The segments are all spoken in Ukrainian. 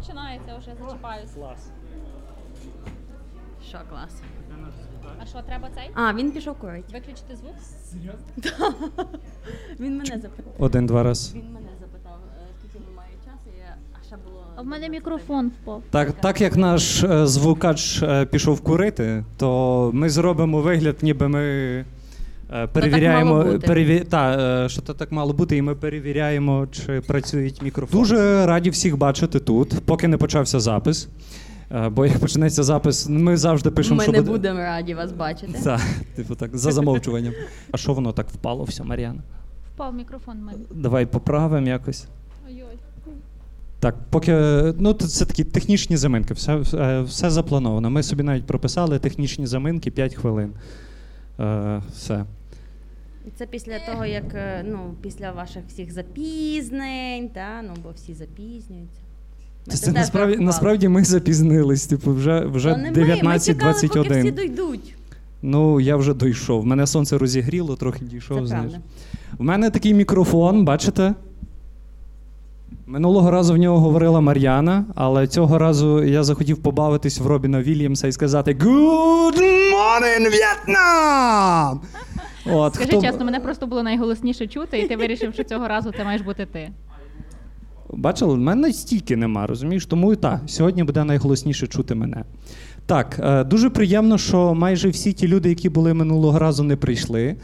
починається, вже зачіпаюся. Клас. Що клас? А що, треба цей? А, він пішов курить. Виключити звук? Серйозно? Він мене запитав. Один-два раз. Він мене запитав, е, скільки він має часу, я... а ще було. А в мене 12. мікрофон впав. Так, так як наш е, звукач е, пішов курити, то ми зробимо вигляд, ніби ми перевіряємо, мало переві... та, е, що то так мало бути, і ми перевіряємо, чи працюють мікрофони. Дуже раді всіх бачити тут, поки не почався запис. Е, Бо як почнеться запис, ми завжди пишемо, Ми що не буде. будемо раді вас бачити. Так, типу так, за замовчуванням. А що воно так впало все, Мар'яна? Впав мікрофон мене. Давай поправимо якось. Ой-ой. Так, поки ну це, це такі технічні заминки, все, все, все заплановано. Ми собі навіть прописали технічні заминки 5 хвилин. Е, все. І Це після того, як е, ну, після ваших всіх запізнень, та, ну, бо всі запізнюються. Ми Це, насправді, насправді ми запізнились, типу, вже, вже То ми, ми чекали, 19-21. дойдуть. Ну, я вже дійшов. Мене сонце розігріло, трохи дійшов. Це знаєш. У мене такий мікрофон, бачите? Минулого разу в нього говорила Мар'яна, але цього разу я захотів побавитись в Робіна Вільямса і сказати Good morning, Vietnam! От, Скажи чесно, мене просто було найголосніше чути, і ти вирішив, що цього разу це маєш бути ти. Бачили, в мене стільки нема, розумієш? Тому і так, сьогодні буде найголосніше чути мене. Так, е, дуже приємно, що майже всі ті люди, які були минулого разу, не прийшли.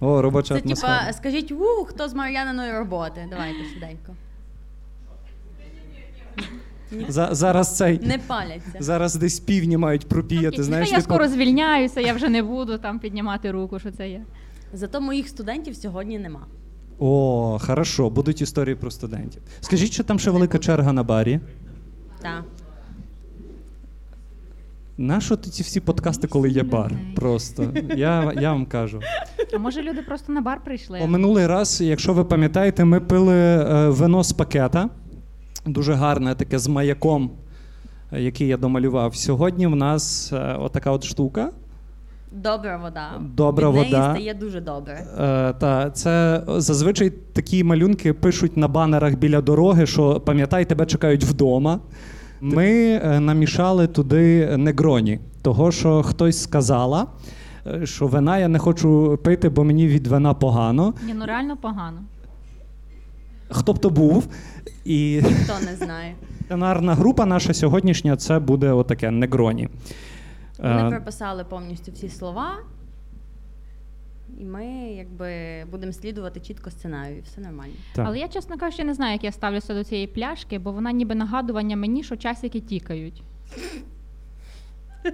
О, робоча Це атмосфера. типа, скажіть, у, хто з Мар'яниної роботи? Давайте швиденько. За, зараз цей. Не паляться. Зараз десь півні мають пропіяти. Та Знаєш, я типу, скоро звільняюся, я вже не буду там піднімати руку, що це є. Зато моїх студентів сьогодні нема. О, хорошо, будуть історії про студентів. Скажіть, що там ще велика черга на барі. Так. Нащо ти ці всі подкасти, коли є бар? Просто я, я вам кажу. А може люди просто на бар прийшли? О, минулий раз, якщо ви пам'ятаєте, ми пили е, вино з пакета. Дуже гарне, таке з маяком, е, який я домалював. Сьогодні в нас е, отака от штука. Добра вода. Добра Від неї стає дуже добре. Е, та це зазвичай такі малюнки пишуть на банерах біля дороги, що пам'ятай, тебе чекають вдома. Ми е, намішали туди негроні, того що хтось сказала, що вина я не хочу пити, бо мені від вина погано. Ні, ну реально погано. Хто б то був. І Ніхто не знає. сценарна група наша сьогоднішня це буде отаке негроні. Вони Е, прописали повністю всі слова, і ми якби будемо слідувати чітко сценарію. Все нормально. так. Але я, чесно кажучи, не знаю, як я ставлюся до цієї пляшки, бо вона ніби нагадування мені, що часики тікають.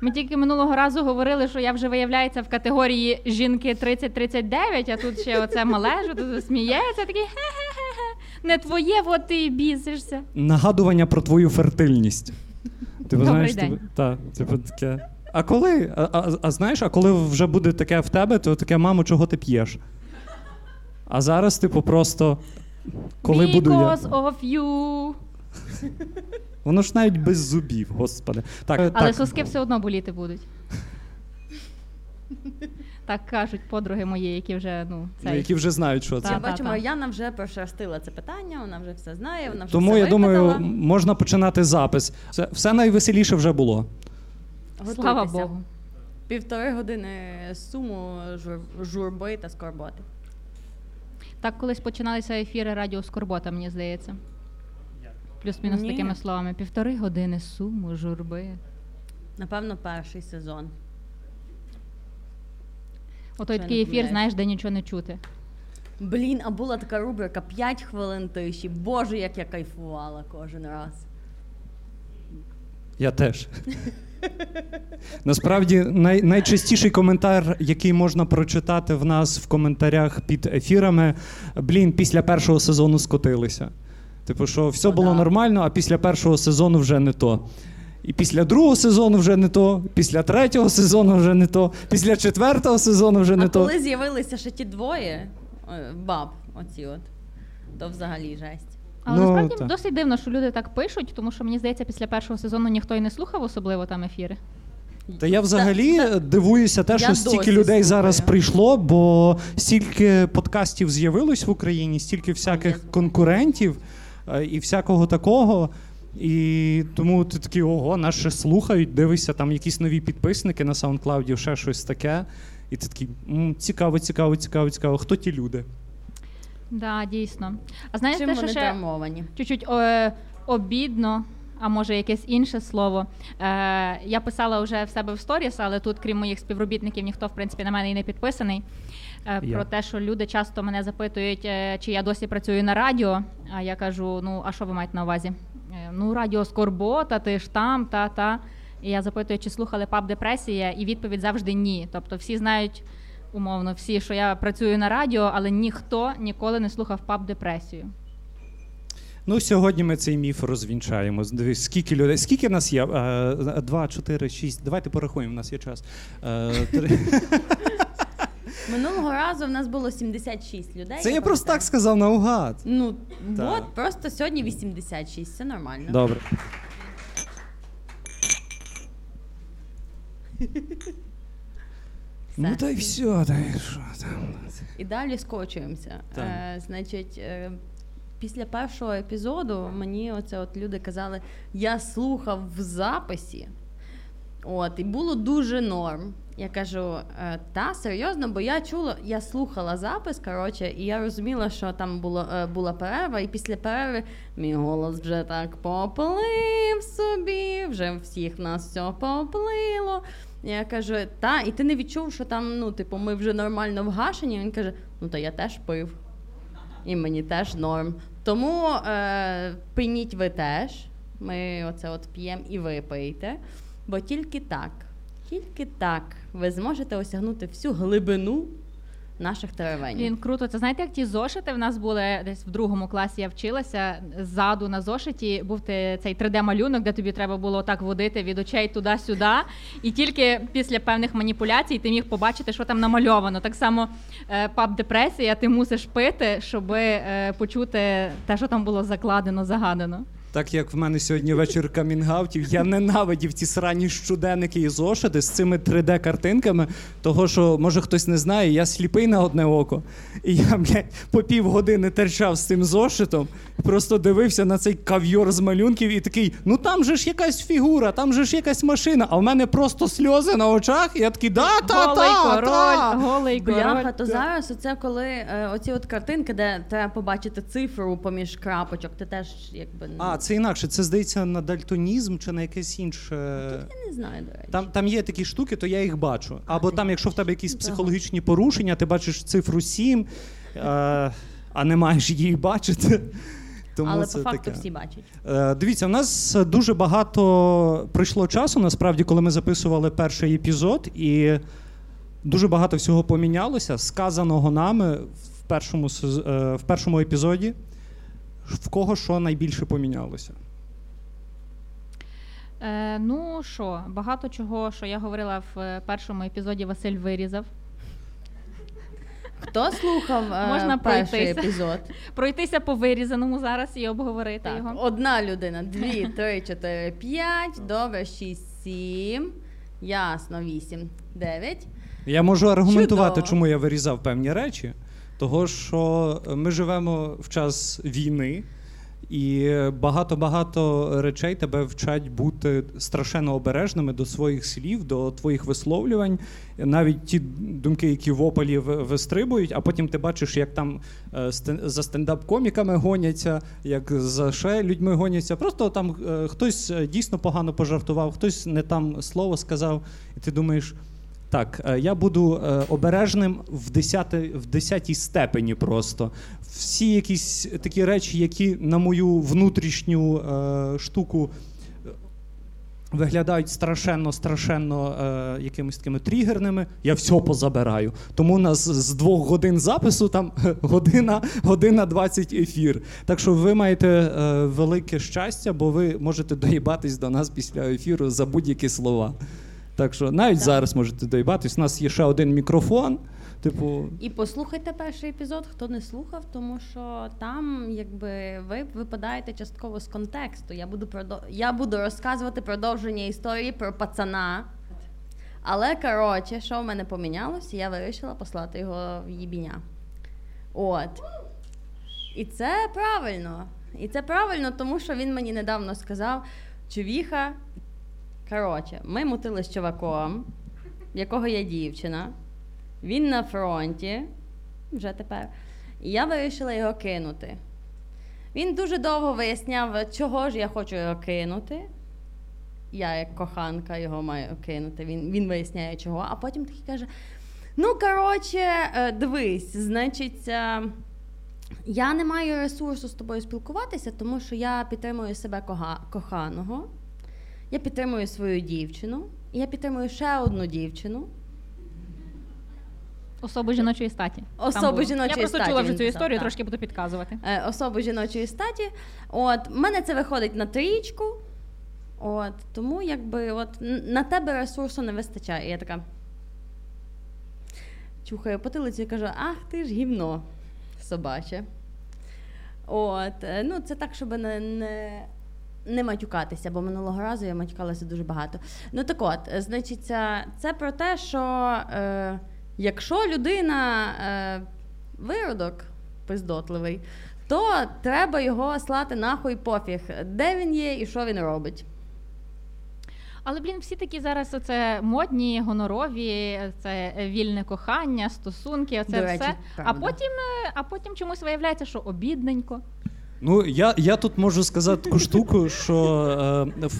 Ми тільки минулого разу говорили, що я вже виявляється в категорії жінки 30-39, а тут ще оце мале, що тут сміється, такий хе-хе-хе. Не твоє, от ти і бісишся. Нагадування про твою фертильність. Ти Добрий знаєш, день. та, типу, таке. А коли? А, а, а знаєш, а коли вже буде таке в тебе, то таке, мамо, чого ти п'єш? А зараз, типу, просто коли буду я. Of you. Воно ж навіть без зубів, господи. Так, Але так. соски все одно боліти будуть. Так кажуть подруги мої, які вже ну, Ну, цей. які вже знають, що це. Та, Я та, бачу, та. Мар'яна вже прошерстила це питання, вона вже все знає, вона вже Тому все я думаю, можна починати запис. Все, все найвеселіше вже було. Слава Богу. Півтори години суму, жур, журби та скорботи. Так колись починалися ефіри Радіо Скорбота, мені здається. Плюс-мінус Ні. такими словами. Півтори години суму, журби. Напевно, перший сезон. Отой Що такий не ефір, помиляюсь. знаєш, де нічого не чути. Блін, а була така рубрика 5 хвилин тиші. Боже, як я кайфувала кожен раз. Я теж. Насправді, най, найчастіший коментар, який можна прочитати в нас в коментарях під ефірами, блін, після першого сезону скотилися. Типу, що все було нормально, а після першого сезону вже не то. І після другого сезону вже не то, після третього сезону вже не то, після четвертого сезону вже не а то. коли з'явилися ще ті двоє е, баб, оці от, то взагалі жесть. Але Ну, насправді так. досить дивно, що люди так пишуть, тому що мені здається, після першого сезону ніхто і не слухав особливо там ефіри. Та я взагалі Та- дивуюся те, Я що стільки досі людей зараз прийшло, бо стільки подкастів з'явилось в Україні, стільки всяких конкурентів і всякого такого. І тому ти такий, ого, нас ще слухають, дивишся, там якісь нові підписники на SoundCloud, ще щось таке. І ти такий, «М, цікаво, цікаво, цікаво, цікаво. Хто ті люди? Да, дійсно. А знаєш, Чим те, що вони ще травмовані? чуть-чуть е, обідно, а може якесь інше слово. Е, я писала вже в себе в сторіс, але тут, крім моїх співробітників, ніхто в принципі на мене і не підписаний. Е, Я. про те, що люди часто мене запитують, е, чи я досі працюю на радіо. А я кажу: ну а що ви маєте на увазі? Е, ну, радіо Скорбота, ти ж там, та та. І я запитую, чи слухали паб депресія, і відповідь завжди ні. Тобто всі знають. Умовно, всі, що я працюю на радіо, але ніхто ніколи не слухав паб депресію. Ну, сьогодні ми цей міф розвінчаємо. Дивись, скільки людей, скільки нас є? Два, чотири, шість. Давайте порахуємо, у нас є час. Три. Минулого разу в нас було 76 людей. Це я просто так сказав наугад. Ну, Так. от, просто сьогодні 86, все нормально. Добре. Ну та й все, та й що там. І далі скочуємося. Так. Е, значить, е, після першого епізоду мені оце от люди казали, я слухав в записі. От, і було дуже норм. Я кажу, «Е, та серйозно, бо я чула, я слухала запис, коротше, і я розуміла, що там було, е, була перерва, і після перерви мій голос вже так поплив собі, вже всіх нас все поплило. Я кажу, та, і ти не відчув, що там, ну, типу, ми вже нормально вгашені. Він каже: ну та я теж пив. І мені теж норм. Тому е, пийніть ви теж. Ми оце от п'ємо і ви пийте. Бо тільки так, тільки так ви зможете осягнути всю глибину наших теревенів. Блін, круто. Це знаєте, як ті зошити в нас були десь в другому класі. Я вчилася ззаду на зошиті. Був ти цей 3D-малюнок, де тобі треба було так водити від очей туди-сюди. І тільки після певних маніпуляцій ти міг побачити, що там намальовано. Так само е, паб депресія, ти мусиш пити, щоб е, почути те, що там було закладено, загадано. Так як в мене сьогодні вечір камінгаутів, я ненавидів ці срані щоденники і зошити з цими 3D-картинками, того що, може, хтось не знає, я сліпий на одне око. І я, блядь, по півгодини терчав з цим зошитом, просто дивився на цей кав'йор з малюнків і такий: ну там же ж якась фігура, там же ж якась машина, а в мене просто сльози на очах, і я такий, да, та, голий та, король, та. голий король. Бляха, то зараз оце коли е, оці от картинки, де треба побачити цифру поміж крапочок, ти теж якби А, це інакше, це здається на дальтонізм чи на якесь інше. я не знаю, до речі. Там, там є такі штуки, то я їх бачу. Або там, якщо в тебе якісь Ну, психологічні порушення, ти бачиш цифру 7, е, а не маєш її бачити. Тому Але це по факту таке. всі бачать. Е, Дивіться, в нас дуже багато пройшло часу, насправді, коли ми записували перший епізод, і дуже багато всього помінялося, сказаного нами в першому, сез- е, в першому епізоді. В кого що найбільше помінялося? Е, ну що, багато чого, що я говорила в е, першому епізоді, Василь вирізав. Хто слухав е, Можна перший пройтися. епізод? Пройтися по вирізаному зараз і обговорити Так, його. одна людина, дві, три, чотири, п'ять, добре, шість, сім, ясно, вісім, дев'ять. Я можу аргументувати, Чудово. чому я вирізав певні речі. Того, що ми живемо в час війни, і багато-багато речей тебе вчать бути страшенно обережними до своїх слів, до твоїх висловлювань. Навіть ті думки, які в опалі вистрибують, а потім ти бачиш, як там е, за стендап-коміками гоняться, як за ще людьми гоняться. Просто там е, хтось е, дійсно погано пожартував, хтось не там слово сказав, і ти думаєш. Так, е, я буду е, обережним в 10, в 10 степені просто. Всі якісь такі речі, які на мою внутрішню е, штуку виглядають страшенно, страшенно якимись такими тригерними, я все позабираю. Тому у нас з двох годин запису там година, година 20 ефір. Так що ви маєте велике щастя, бо ви можете доїбатись до нас після ефіру за будь-які слова. Так що навіть Так. зараз можете доїбатись. У нас є ще один мікрофон. Типу, І послухайте перший епізод, хто не слухав, тому що там, якби ви випадаєте частково з контексту. Я буду продов... я буду розказувати продовження історії про пацана. Але коротше, що в мене помінялося, я вирішила послати його в їбіня. От. І це правильно. І це правильно, тому що він мені недавно сказав, човіха. Коротше, ми мутили з чуваком, якого є дівчина. Він на фронті, вже тепер. І я вирішила його кинути. Він дуже довго виясняв, чого ж я хочу його кинути. Я, як коханка, його маю кинути. Він, він виясняє, чого, а потім такий каже: Ну, коротше, е, дивись, значить, е, я не маю ресурсу з тобою спілкуватися, тому що я підтримую себе кога- коханого, я підтримую свою дівчину, і я підтримую ще одну дівчину. Особу жіночої статі. Там Особу було. жіночої Я просто статі чула вже він цю писав, історію, так. трошки буду підказувати. е, особу жіночої статі. От, в мене це виходить на трієчку. От, тому якби от н- на тебе ресурсу не вистачає. І я така чухаю потилицю і кажу: ах, ти ж гівно собаче. От, е, ну, це так, щоб не, не, не матюкатися, бо минулого разу я матюкалася дуже багато. Ну так от, е, значить, це, про те, що е, якщо людина е, виродок пиздотливий, то треба його слати нахуй пофіг, де він є і що він робить. Але блін, всі такі зараз оце модні, гонорові, це вільне кохання, стосунки, оце До речі, все. А потім, е, а потім чомусь виявляється, що обідненько. Ну, я, я тут можу сказати таку штуку, що е, в,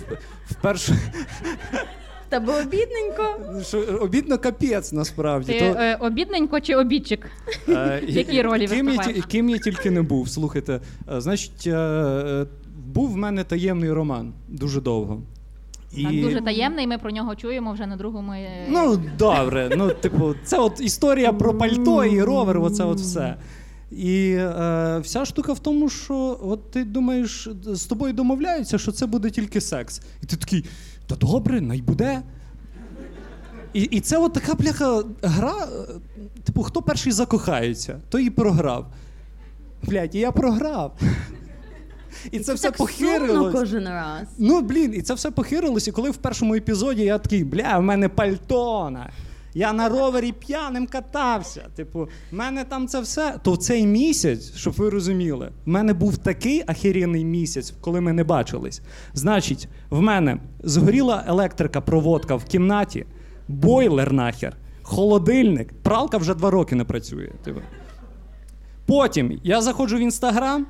вперше В Тебе обідненько. що обідно капець насправді. Ти То, е, обідненько чи обідчик? Е, В якій ролі ким я, ким я тільки не був. Слухайте, е, значить, е, е, був в мене таємний роман дуже довго. І... Так, дуже таємний, ми про нього чуємо вже на другому. е, Ну, добре. Ну, типу, це от історія про пальто і ровер, оце от все. І е, вся штука в тому, що от ти думаєш, з тобою домовляються, що це буде тільки секс. І ти такий, та добре, най буде. І, і це от така бляха гра. е, Типу, хто перший закохається, той і програв. Блядь, і я програв. І це все так похирилось. кожен раз. Ну, блін, і це все похирилось, і коли в першому епізоді я такий, бля, в мене пальтона. Я на ровері п'яним катався. Типу, в мене там це все. То цей місяць, щоб ви розуміли, в мене був такий ахірєнний місяць, коли ми не бачились. Значить, в мене згоріла електрика, проводка в кімнаті, бойлер нахер, холодильник, пралка вже два роки не працює. Типу. Потім я заходжу в інстаграм,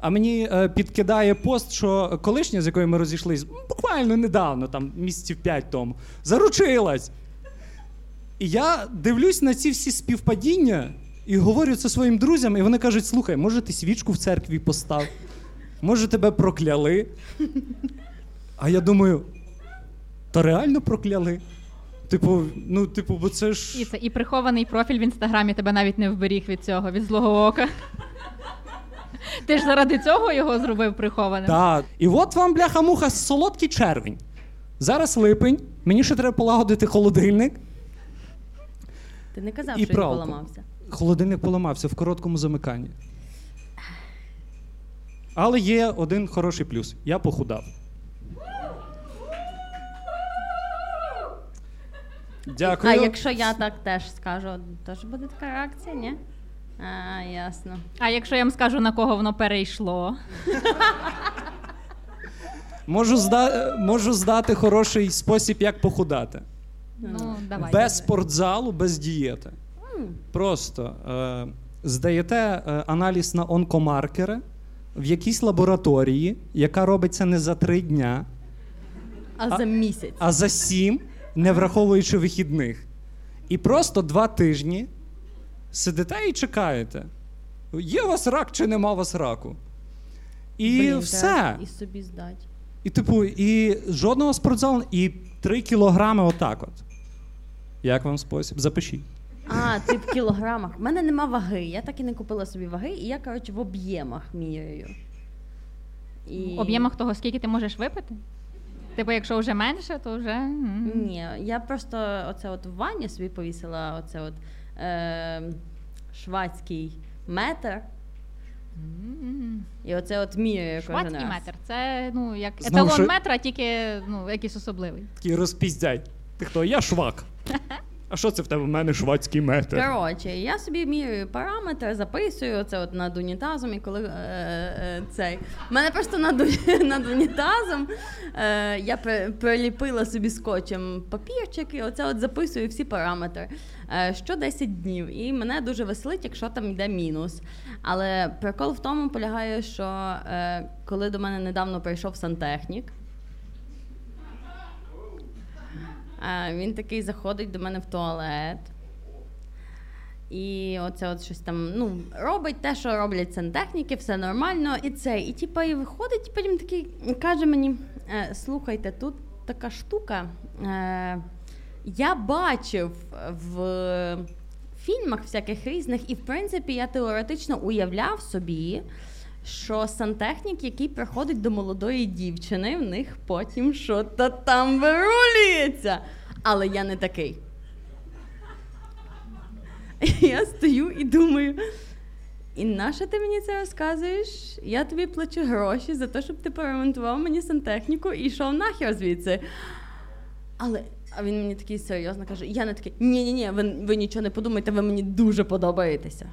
а мені е, підкидає пост, що колишня, з якою ми розійшлись, буквально недавно, там місяців п'ять тому, заручилась. І я дивлюсь на ці всі співпадіння і говорю це своїм друзям, і вони кажуть: слухай, може, ти свічку в церкві постав, може, тебе прокляли. А я думаю, та реально прокляли. Типу, ну, типу, бо це ж. І це і прихований профіль в інстаграмі тебе навіть не вберіг від цього, від злого ока. Ти ж заради цього його зробив прихованим. Так. І от вам, бляха-муха, солодкий червень. Зараз липень, мені ще треба полагодити холодильник. Ти не казав, І що він пралку. поламався. Холодильник поламався в короткому замиканні. Але є один хороший плюс. Я похудав. Дякую. А якщо я так теж скажу, теж буде така реакція, ні? А, ясно. А якщо я вам скажу, на кого воно перейшло, Можу, зда... Можу здати хороший спосіб, як похудати. Ну давай. Без спортзалу, без дієти. Просто е, здаєте е, аналіз на онкомаркери в якійсь лабораторії, яка робиться не за три дня, А, А- за місяць. а за сім, не враховуючи вихідних. І просто два тижні сидите і чекаєте. Є у вас рак чи нема у вас раку? І Блін, все. І собі здать. І типу, і жодного спортзалу, і три кілограми отак от. Як вам спосіб? Запишіть. А, ти в кілограмах. У мене нема ваги. Я так і не купила собі ваги, і я, коротше, в об'ємах міряю. І... В об'ємах того, скільки ти можеш випити? Типу, якщо вже менше, то вже. Ні, я просто оце от в ванні собі повісила оце от е, швадський метр. І оце от міряю кожен Швадський раз. метр. Це ну як Знову еталон що- метра, тільки ну якийсь особливий. Такий розпіздяй. Ти хто? Я швак. А що це в тебе в мене швадський метр? Коротше, я собі міряю параметри, записую це от над унітазом, і коли е, е, цей. У мене просто над, над унітазом е, я при- приліпила собі скотчем папірчик, і оце от записую всі параметри. Е, що 10 днів. І мене дуже веселить, якщо там йде мінус. Але прикол в тому полягає, що е, коли до мене недавно прийшов сантехнік. А, він такий заходить до мене в туалет. І оце от щось там ну, робить те, що роблять сантехніки, все нормально. І це. І типа і виходить, і потім такий каже мені: «Е, слухайте, тут така штука. Е, я бачив в фільмах всяких різних, і в принципі я теоретично уявляв собі, що сантехнік, який приходить до молодої дівчини, в них потім що то там вирулюється. Але я не такий. Я стою і думаю. І нащо ти мені це розказуєш? Я тобі плачу гроші за те, щоб ти поремонтував мені сантехніку і йшов нахер звідси. Але а він мені такий серйозно каже: я не такий, ні-ні, ні, ви, ви нічого не подумайте, ви мені дуже подобаєтеся.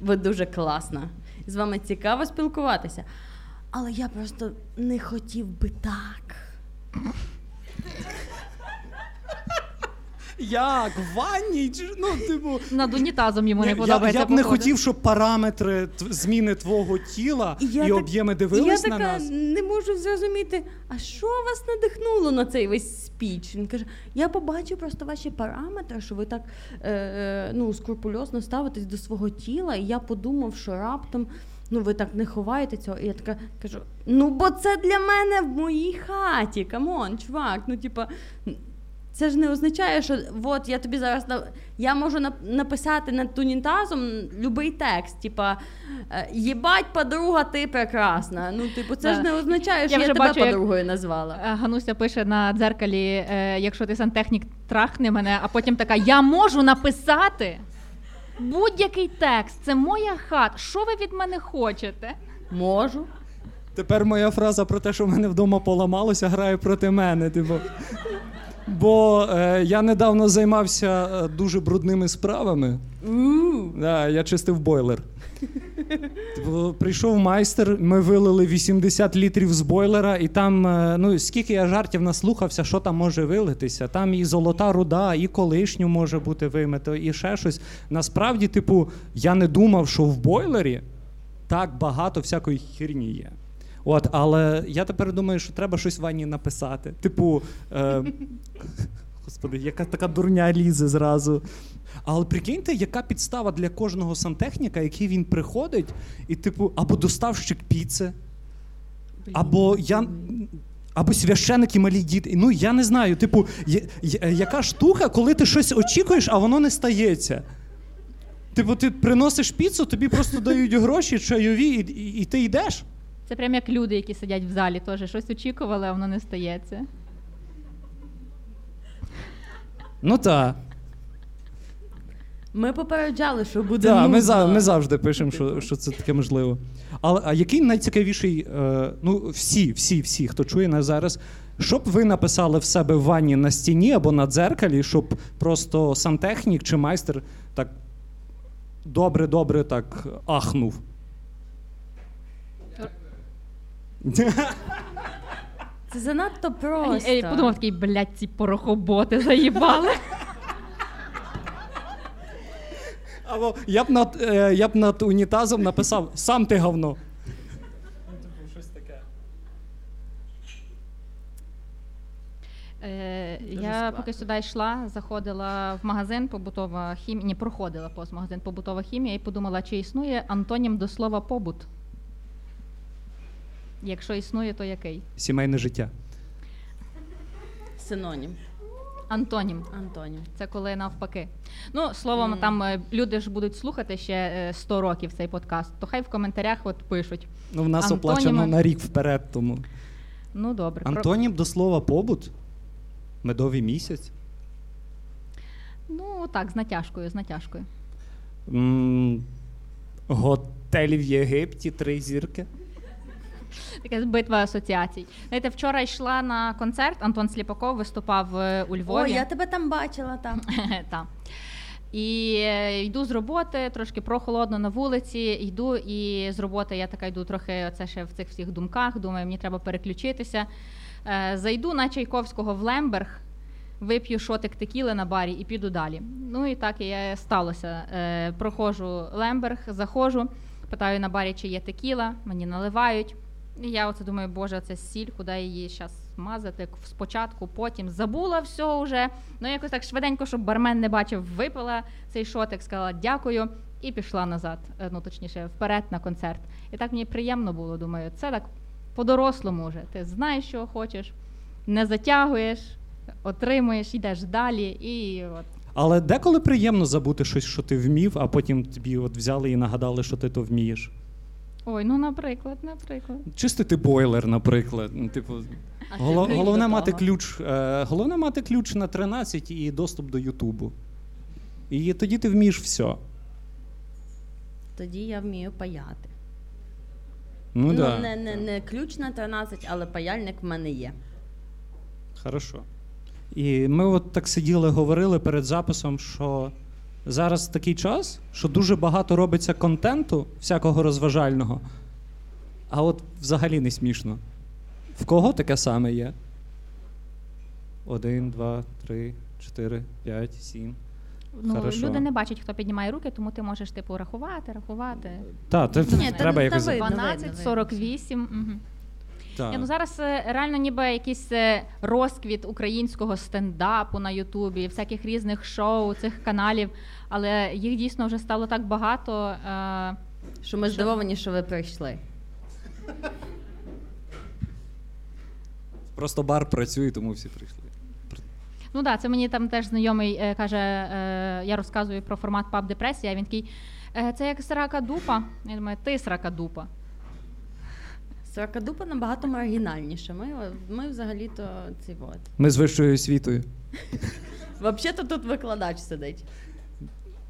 Ви дуже класна. З вами цікаво спілкуватися. Але я просто не хотів би так. Як? В ванні? Чи- Ну, типу. Над унітазом йому не я, подобається. я б не хотів, щоб параметри зміни твого тіла і, я так- об'єми Я дивились на така нас. не можу зрозуміти, а що вас надихнуло на цей весь спіч? Він каже: я побачив просто ваші параметри, що ви так е, е, ну, скрупульозно ставитесь до свого тіла, і я подумав, що раптом. Ну, ви так не ховаєте цього. І я така кажу: ну, бо це для мене в моїй хаті. Come on, чувак. Ну, типа, це ж не означає, що от я тобі зараз на- я можу нап- написати над унітазом будь-який текст, типа е, їбать, подруга, ти прекрасна. Ну, типу, це ж не означає, що я, вже тебе бачу, як- подругою назвала. Е, Гануся пише на дзеркалі, е, якщо ти сантехнік, трахни мене, а потім така: Я можу написати будь-який текст. Це моя хата. Що ви від мене хочете? Можу. Тепер моя фраза про те, що в мене вдома поламалося, грає проти мене. Типу. Бо е, я недавно займався е, дуже брудними справами. Да, я чистив бойлер. Типу, Прийшов майстер, ми вилили 80 літрів з бойлера, і там, е, ну скільки я жартів наслухався, що там може вилитися. Там і золота руда, і колишню може бути вимито, і ще щось. Насправді, типу, я не думав, що в бойлері так багато всякої херні є. От, але я тепер думаю, що треба щось ванні написати. Типу, е, господи, яка така дурня лізе зразу. Але прикиньте, яка підстава для кожного сантехніка, який він приходить, і, типу, або доставщик піци, або я. Або священики малі діти. Ну я не знаю. Типу, я- я- яка штука, коли ти щось очікуєш, а воно не стається. Типу, ти приносиш піцу, тобі просто дають гроші, чайові, і, і, і ти йдеш. Це прям як люди, які сидять в залі, теж щось очікували, а воно не стається. Ну так. Ми попереджали, що буде. Да, ми, за, ми завжди пишемо, що, що це таке можливо. Але а який найцікавіший, е, ну всі, всі, всі, хто чує нас зараз, що б ви написали в себе в ванні на стіні або на дзеркалі, щоб просто сантехнік чи майстер так добре-добре так ахнув? Це занадто просто. Я подумав такий, блядь, ці порохоботи заїбали. Або я б над, е, я б над унітазом написав сам ти говно. Е, я складно. поки сюди йшла, заходила в магазин побутова хімія, ні, проходила повз магазин побутова хімія і подумала, чи існує антонім до слова побут. Якщо існує, то який? Сімейне життя. Синонім. Антонім. Антонім. Це коли навпаки. Ну, словом, Мгм. там е, люди ж будуть слухати ще е, 100 років цей подкаст, то хай в коментарях от пишуть. Ну, в нас Антоніми- оплачено на рік вперед, тому. Ну, добре. Про- Антонім до слова побут. Медовий місяць. Ну, так, з натяжкою, з натяжкою. М, Готель в Єгипті, три зірки. Така битва асоціацій. Знаєте, вчора йшла на концерт. Антон Сліпаков виступав е, у Львові. О, я тебе там бачила там. Та. І е, йду з роботи, трошки прохолодно на вулиці. Йду і з роботи я така йду трохи це ще в цих всіх думках. Думаю, мені треба переключитися. Е, Зайду на Чайковського в Лемберг, вип'ю шотик текіли на барі і піду далі. Ну і так і сталося. Проходжу Лемберг, заходжу, питаю на барі, чи є текіла, мені наливають. І я оце думаю, боже, це сіль, куди її зараз мазати спочатку, потім забула все вже. Ну якось так швиденько, щоб бармен не бачив, випила цей шотик, сказала дякую і пішла назад. е, Ну точніше, вперед на концерт. І так мені приємно було. Думаю, це так по-дорослому вже. Ти знаєш, що хочеш, не затягуєш, отримуєш, йдеш далі, і от Але деколи приємно забути щось, що ти вмів, а потім тобі от взяли і нагадали, що ти то вмієш. Ой, ну наприклад, наприклад. Чистити бойлер, наприклад. Ну, Типу, А голо- головне мати того. ключ. Е, головне мати ключ на 13 і доступ до Ютубу. І тоді ти вмієш все. Тоді я вмію паяти. Ну, Ну, да. не, не, не ключ на 13, але паяльник в мене є. Хорошо. І ми от так сиділи, говорили перед записом, що зараз такий час, що дуже багато робиться контенту, всякого розважального, а от взагалі не смішно. В кого таке саме є? Один, два, три, чотири, п'ять, сім. Ну, Хорошо. люди не бачать, хто піднімає руки, тому ти можеш типу рахувати, рахувати. Та, це Ні, треба якось. видно, 12, 48. Угу. Та. Ні, ну зараз е, реально ніби якийсь е, розквіт українського стендапу на Ютубі, всяких різних шоу, цих каналів, але їх дійсно вже стало так багато. Е, Що ми здивовані, що ви прийшли. Просто бар працює, тому всі прийшли. Ну так, да, це мені там теж знайомий е, каже, е, я розказую про формат паб депресія. Він такий, е, це як срака дупа. Я думаю, ти срака дупа. Сорокадупа набагато маргінальніше. Ми, ми взагалі-то ці от. Ми з вищою освітою. Взагалі-то тут викладач сидить.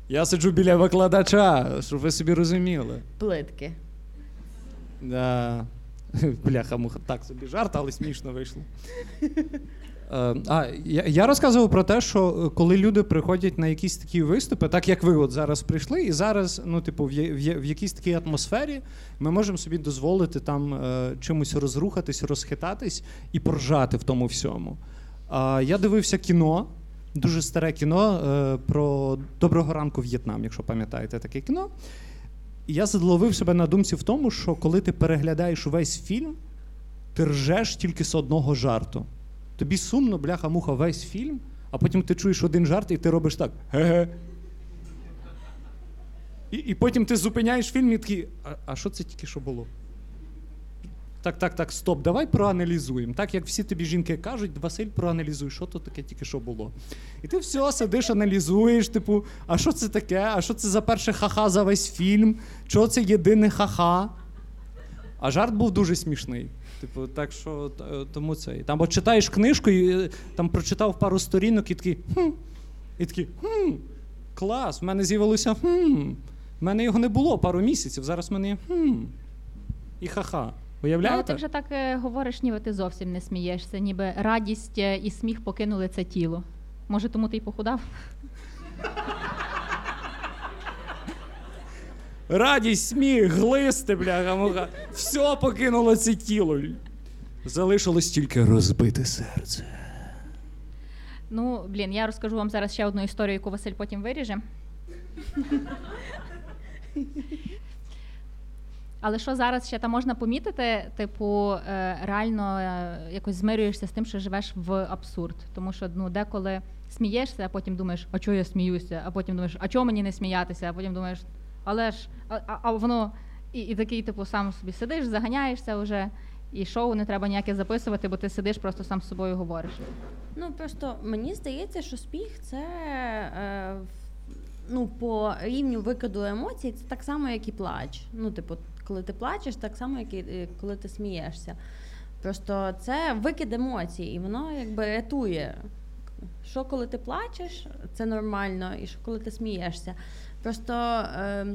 Я сиджу біля викладача, щоб ви собі розуміли. Плитки. Да. Бляха, муха, так собі жарт, але смішно вийшло. Е, А, я, я розказував про те, що е, коли люди приходять на якісь такі виступи, так як ви от зараз прийшли, і зараз, ну, типу, в, в, в якійсь такій атмосфері ми можемо собі дозволити там е, чимось розрухатись, розхитатись і поржати в тому всьому. А, я дивився кіно, дуже старе кіно е, про Доброго ранку В'єтнам, якщо пам'ятаєте таке кіно. Я зловив себе на думці в тому, що коли ти переглядаєш увесь фільм, ти ржеш тільки з одного жарту. Тобі сумно, бляха-муха, весь фільм, а потім ти чуєш один жарт і ти робиш так. Ге-ге. І, і потім ти зупиняєш фільм і такий, а, а що це тільки що було? Так, так, так, стоп, давай проаналізуємо. Так як всі тобі жінки кажуть, Василь, проаналізуй, що то таке тільки що було. І ти все сидиш, аналізуєш, типу, а що це таке? А що це за перше ха-ха за весь фільм? Чого це єдине ха-ха? А жарт був дуже смішний. Типу, так що е, тому це. Там от читаєш книжку і е, там прочитав пару сторінок і такий хм. І такий хм. Клас, в мене з'явилося хм. В мене його не було пару місяців, зараз в мене є хм. І ха-ха. Ну, але ти вже так е, говориш, ніби ти зовсім не смієшся, ніби радість е, і сміх покинули це тіло. Може, тому ти й похудав? Радість, сміх, глисти, бляха, муха. Все покинуло це тіло. Залишилось тільки розбите серце. Ну, блін, я розкажу вам зараз ще одну історію, яку Василь потім виріже. Але що зараз ще там можна помітити, типу, е, реально е, якось змирюєшся з тим, що живеш в абсурд. Тому що ну, деколи смієшся, а потім думаєш, а чого я сміюся, а потім думаєш, а чого мені не сміятися, а потім думаєш, але ж, а, а, а воно і, і такий, типу, сам собі сидиш, заганяєшся вже, і шоу не треба ніяке записувати, бо ти сидиш, просто сам з собою говориш. Ну просто мені здається, що сміх це е, ну, по рівню викиду емоцій, це так само, як і плач. Ну, типу, коли ти плачеш, так само, як і е, коли ти смієшся. Просто це викид емоцій, і воно якби рятує. Що коли ти плачеш, це нормально, і що коли ти смієшся. Просто е,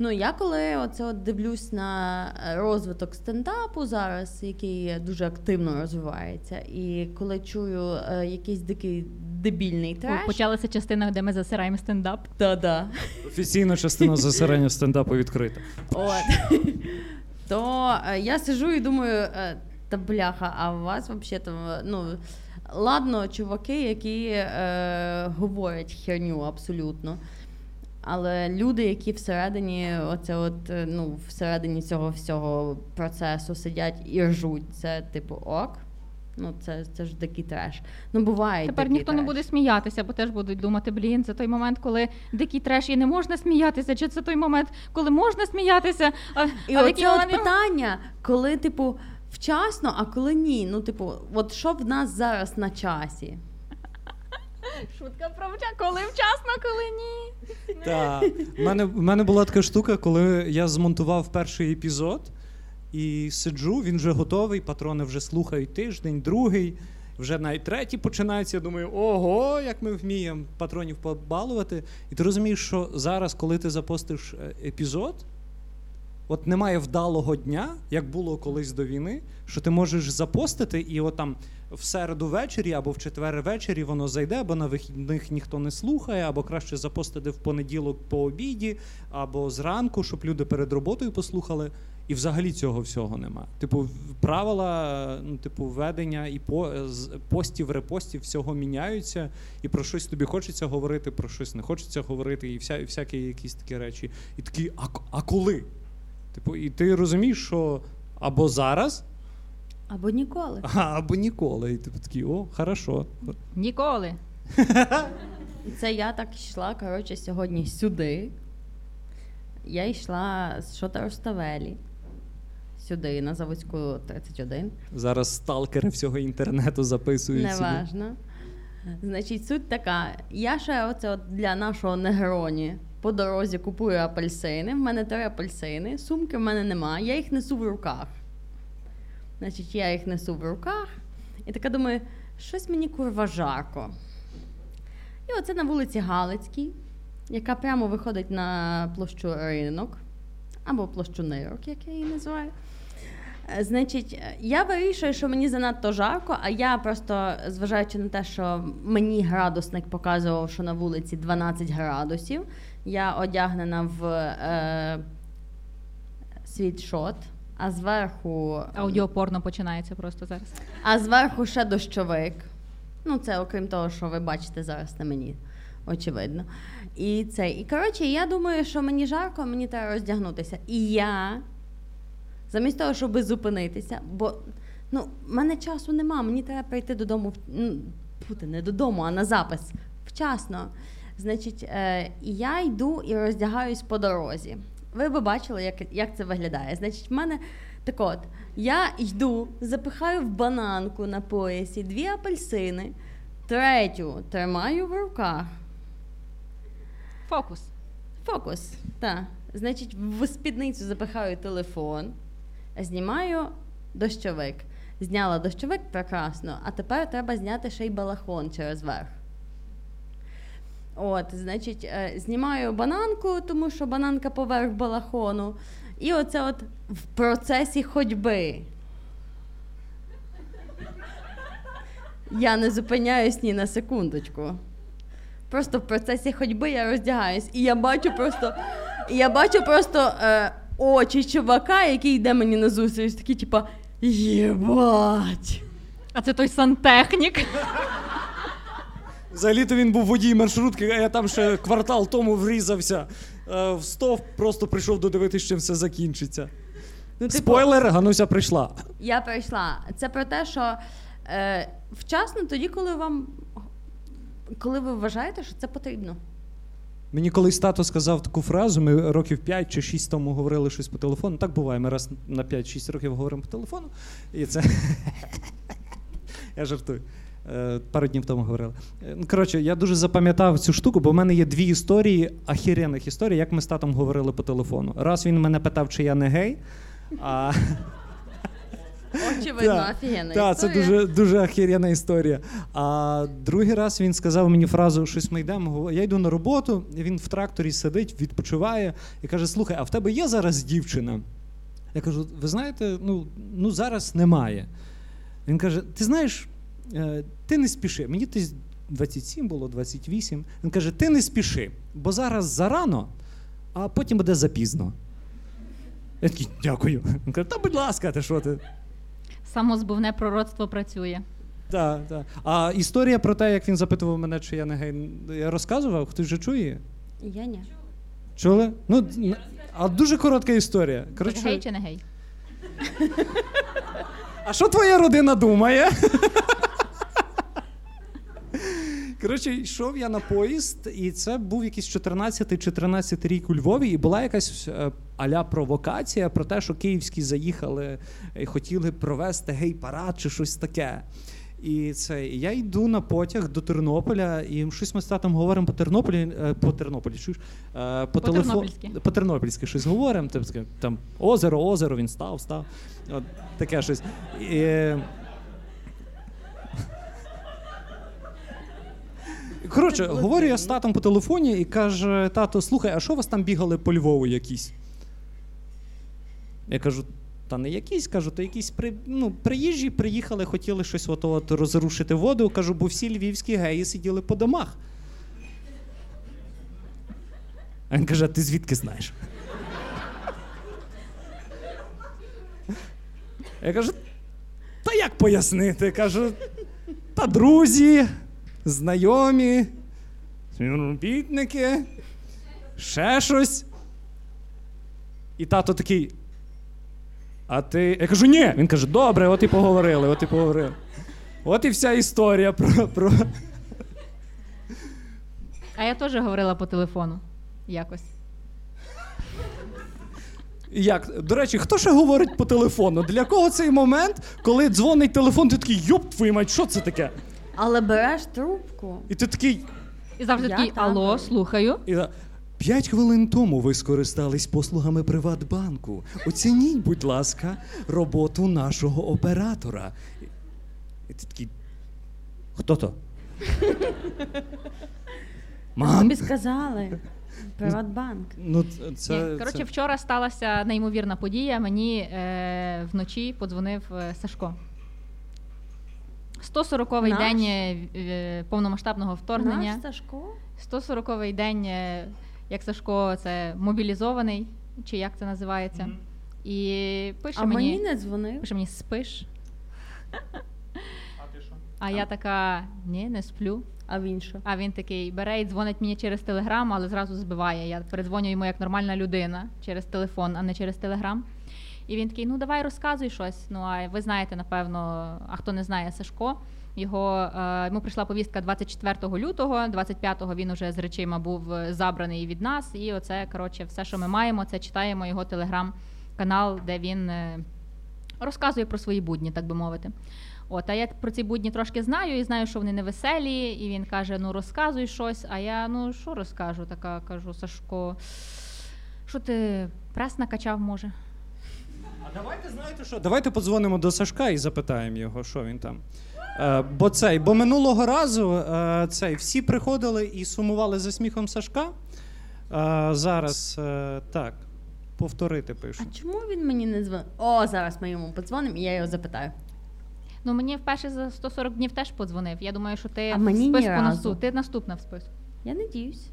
Ну, я коли оце от дивлюсь на е, розвиток стендапу зараз, який дуже активно розвивається, і коли чую е, якийсь дикий дебільний треш, Почалася частина, де ми засираємо стендап. да-да. Офіційна частина засирання стендапу відкрита. От. То е, я сижу і думаю, е, та бляха, а у вас взагалі там ну. Ладно, чуваки, які е, говорять херню абсолютно. Але люди, які всередині, оце от, е, ну, всередині цього всього процесу сидять і ржуть, це типу ок. Ну, це, це ж дикий треш. Ну, буває. Тепер ніхто не буде сміятися, бо теж будуть думати, блін, це той момент, коли дикий треш і не можна сміятися, чи це той момент, коли можна сміятися. А, І а оце от питання, коли, типу, вчасно, а коли ні. Ну, типу, от що в нас зараз на часі? Шутка про коли вчасно, коли ні. Так. У мене, в мене була така штука, коли я змонтував перший епізод і сиджу, він вже готовий, патрони вже слухають тиждень, другий, вже навіть третій починається. Я думаю, ого, як ми вміємо патронів побалувати. І ти розумієш, що зараз, коли ти запостиш е, епізод, от немає вдалого дня, як було колись до війни, що ти можеш запостити, і от там в середу ввечері або в четвер ввечері воно зайде, або на вихідних ніхто не слухає, або краще запостити в понеділок по обіді, або зранку, щоб люди перед роботою послухали. І взагалі цього всього нема. Типу, правила, ну, типу, ведення і по, постів, репостів всього міняються, і про щось тобі хочеться говорити, про щось не хочеться говорити, і, вся, і всякі якісь такі речі. І такі, а, а коли? Типу, і ти розумієш, що або зараз, Або ніколи. а, або ніколи. І ти такий, о, хорошо. Ніколи. І це я так йшла, коротше, сьогодні сюди. Я йшла з Шота Руставелі сюди, на Заводську 31. Зараз сталкери всього інтернету записують. Неважно. Значить, суть така. Я ще оце от для нашого негроні по дорозі купую апельсини. В мене три апельсини, сумки в мене немає, я їх несу в руках. Значить, я їх несу в руках і така думаю, щось мені курва жарко. І оце на вулиці Галицькій, яка прямо виходить на площу ринок, або площу нирок, як я її називаю. Значить, я вирішую, що мені занадто жарко, а я просто, зважаючи на те, що мені градусник показував, що на вулиці 12 градусів, я одягнена в е, світшот, а зверху, Аудіопорно починається просто зараз. а зверху ще дощовик. Ну, це окрім того, що ви бачите зараз на мені, очевидно. І це. І коротше, я думаю, що мені жарко, мені треба роздягнутися. І я, замість того, щоб зупинитися, бо ну, в мене часу нема, мені треба прийти додому, ну, не додому, а на запис вчасно. Значить, е, і я йду і роздягаюсь по дорозі. Ви би бачили, як, як це виглядає. Значить, в мене так от, я йду, запихаю в бананку на поясі дві апельсини, третю тримаю в руках. Фокус. Фокус. Так. Значить, в спідницю запихаю телефон, знімаю дощовик. Зняла дощовик прекрасно, а тепер треба зняти ще й балахон через верх. От, значить, е, знімаю бананку, тому що бананка поверх балахону. І оце от в процесі ходьби. Я не зупиняюсь ні на секундочку. Просто в процесі ходьби я роздягаюсь, і я бачу просто, я бачу просто е, очі чувака, який йде мені на зустріч, такий, типа, єбать. А це той сантехнік. Взагалі-то він був водій маршрутки, а я там ще квартал тому врізався. Е, В стовп просто прийшов додивитись, чим все закінчиться. Ну, типу, Спойлер, Гануся прийшла. Я прийшла. Це про те, що е, вчасно тоді, коли вам. Коли ви вважаєте, що це потрібно. Мені колись тато сказав таку фразу, ми років 5 чи 6 тому говорили щось по телефону. Так буває, ми раз на 5-6 років говоримо по телефону. І це. Я жартую. Е, Пару днів тому говорили. Е, ну, Коротше, я дуже запам'ятав цю штуку, бо в мене є дві історії, ахіренних історій, як ми з татом говорили по телефону. Раз він мене питав, чи я не гей, а, Очевидно, Так, офігенна Так, це дуже, дуже ахіряна історія. А другий раз він сказав мені фразу, щось ми йдемо. Я йду на роботу, і він в тракторі сидить, відпочиває і каже: Слухай, а в тебе є зараз дівчина? Я кажу: ви знаєте, ну, ну зараз немає. Він каже: Ти знаєш, ти не спіши. Мені десь 27 було, 28. Він каже: Ти не спіши, бо зараз зарано, а потім буде запізно. Я такий, дякую. Він каже, та будь ласка, ти що ти? Самозбувне пророцтво працює. Так, так. А історія про те, як він запитував мене, чи я не гей, я розказував, хтось вже чує? Я ні. Чули? Ну, а дуже коротка історія. Коротше, гей чи не гей? а що твоя родина думає? Коротше, йшов я на поїзд, і це був якийсь 14 чи 13 рік у Львові, і була якась е, аля провокація про те, що київські заїхали і хотіли провести гей-парад чи щось таке. І це я йду на потяг до Тернополя, і щось ми з татом говоримо по Тернополі, е, по Тернополі, чуєш? Е, по телефону По-тернопільськи. щось говоримо. Типу, там озеро, озеро, він став, став. От таке щось. І, Коротше, говорю я з татом по телефоні і каже: тато, слухай, а що вас там бігали по Львову якісь? Я кажу, та не якісь, кажу, то якісь при, ну, приїжджі приїхали, хотіли щось от, от розрушити воду. Кажу, бо всі львівські геї сиділи по домах. А він каже, а ти звідки знаєш? Я кажу, та як пояснити? Кажу, та друзі, знайомі, співробітники, ще щось. І тато такий. А ти. Я кажу, ні. Він каже, добре, от і поговорили, от і поговорили. От і вся історія про. про... А я теж говорила по телефону. Якось. Як? До речі, хто ще говорить по телефону? Для кого цей момент, коли дзвонить телефон, ти такий, йоп, твою мать, що це таке? Але береш трубку. І ти такий. І завжди Я такий там. алло, слухаю. І, П'ять хвилин тому ви скористались послугами Приватбанку. Оцініть, будь ласка, роботу нашого оператора. І ти такий. Хто то? Мам? Тобі сказали. Приватбанк. Ну, ц- це, Коротше, це... вчора сталася неймовірна подія. Мені е, вночі подзвонив е, Сашко. 140-й Наш? день е, е, повномасштабного вторгнення. Наш Сашко? 140-й день, е, як Сашко, це мобілізований, чи як це називається. І пише А мені, мені не дзвонив. пише мені спиш. А я така, ні, не сплю. А він що? А він такий бере і дзвонить мені через телеграм, але зразу збиває. Я передзвоню йому як нормальна людина через телефон, а не через телеграм. І він такий: ну давай розказуй щось. Ну а ви знаєте, напевно, а хто не знає Сашко. Його е, йому прийшла повістка 24 лютого, 25-го він уже з речима був е, забраний від нас. І оце коротше, все, що ми маємо, це читаємо його телеграм-канал, де він е, розказує про свої будні, так би мовити. От, а я про ці будні трошки знаю і знаю, що вони невеселі. І він каже: Ну розказуй щось. А я ну що розкажу? Така кажу, Сашко, що ти прес накачав, може? А давайте знаєте що? Давайте подзвонимо до Сашка і запитаємо його, що він там. Е, бо цей, бо минулого разу е, цей, всі приходили і сумували за сміхом Сашка. Е, зараз е, так, повторити пишу. А чому він мені не дзвонив? О, зараз ми йому подзвонимо і я його запитаю. Ну мені вперше за 140 днів теж подзвонив. Я думаю, що ти А в мені ні списку разу. наступ. Ти наступна в списку. Я надіюсь.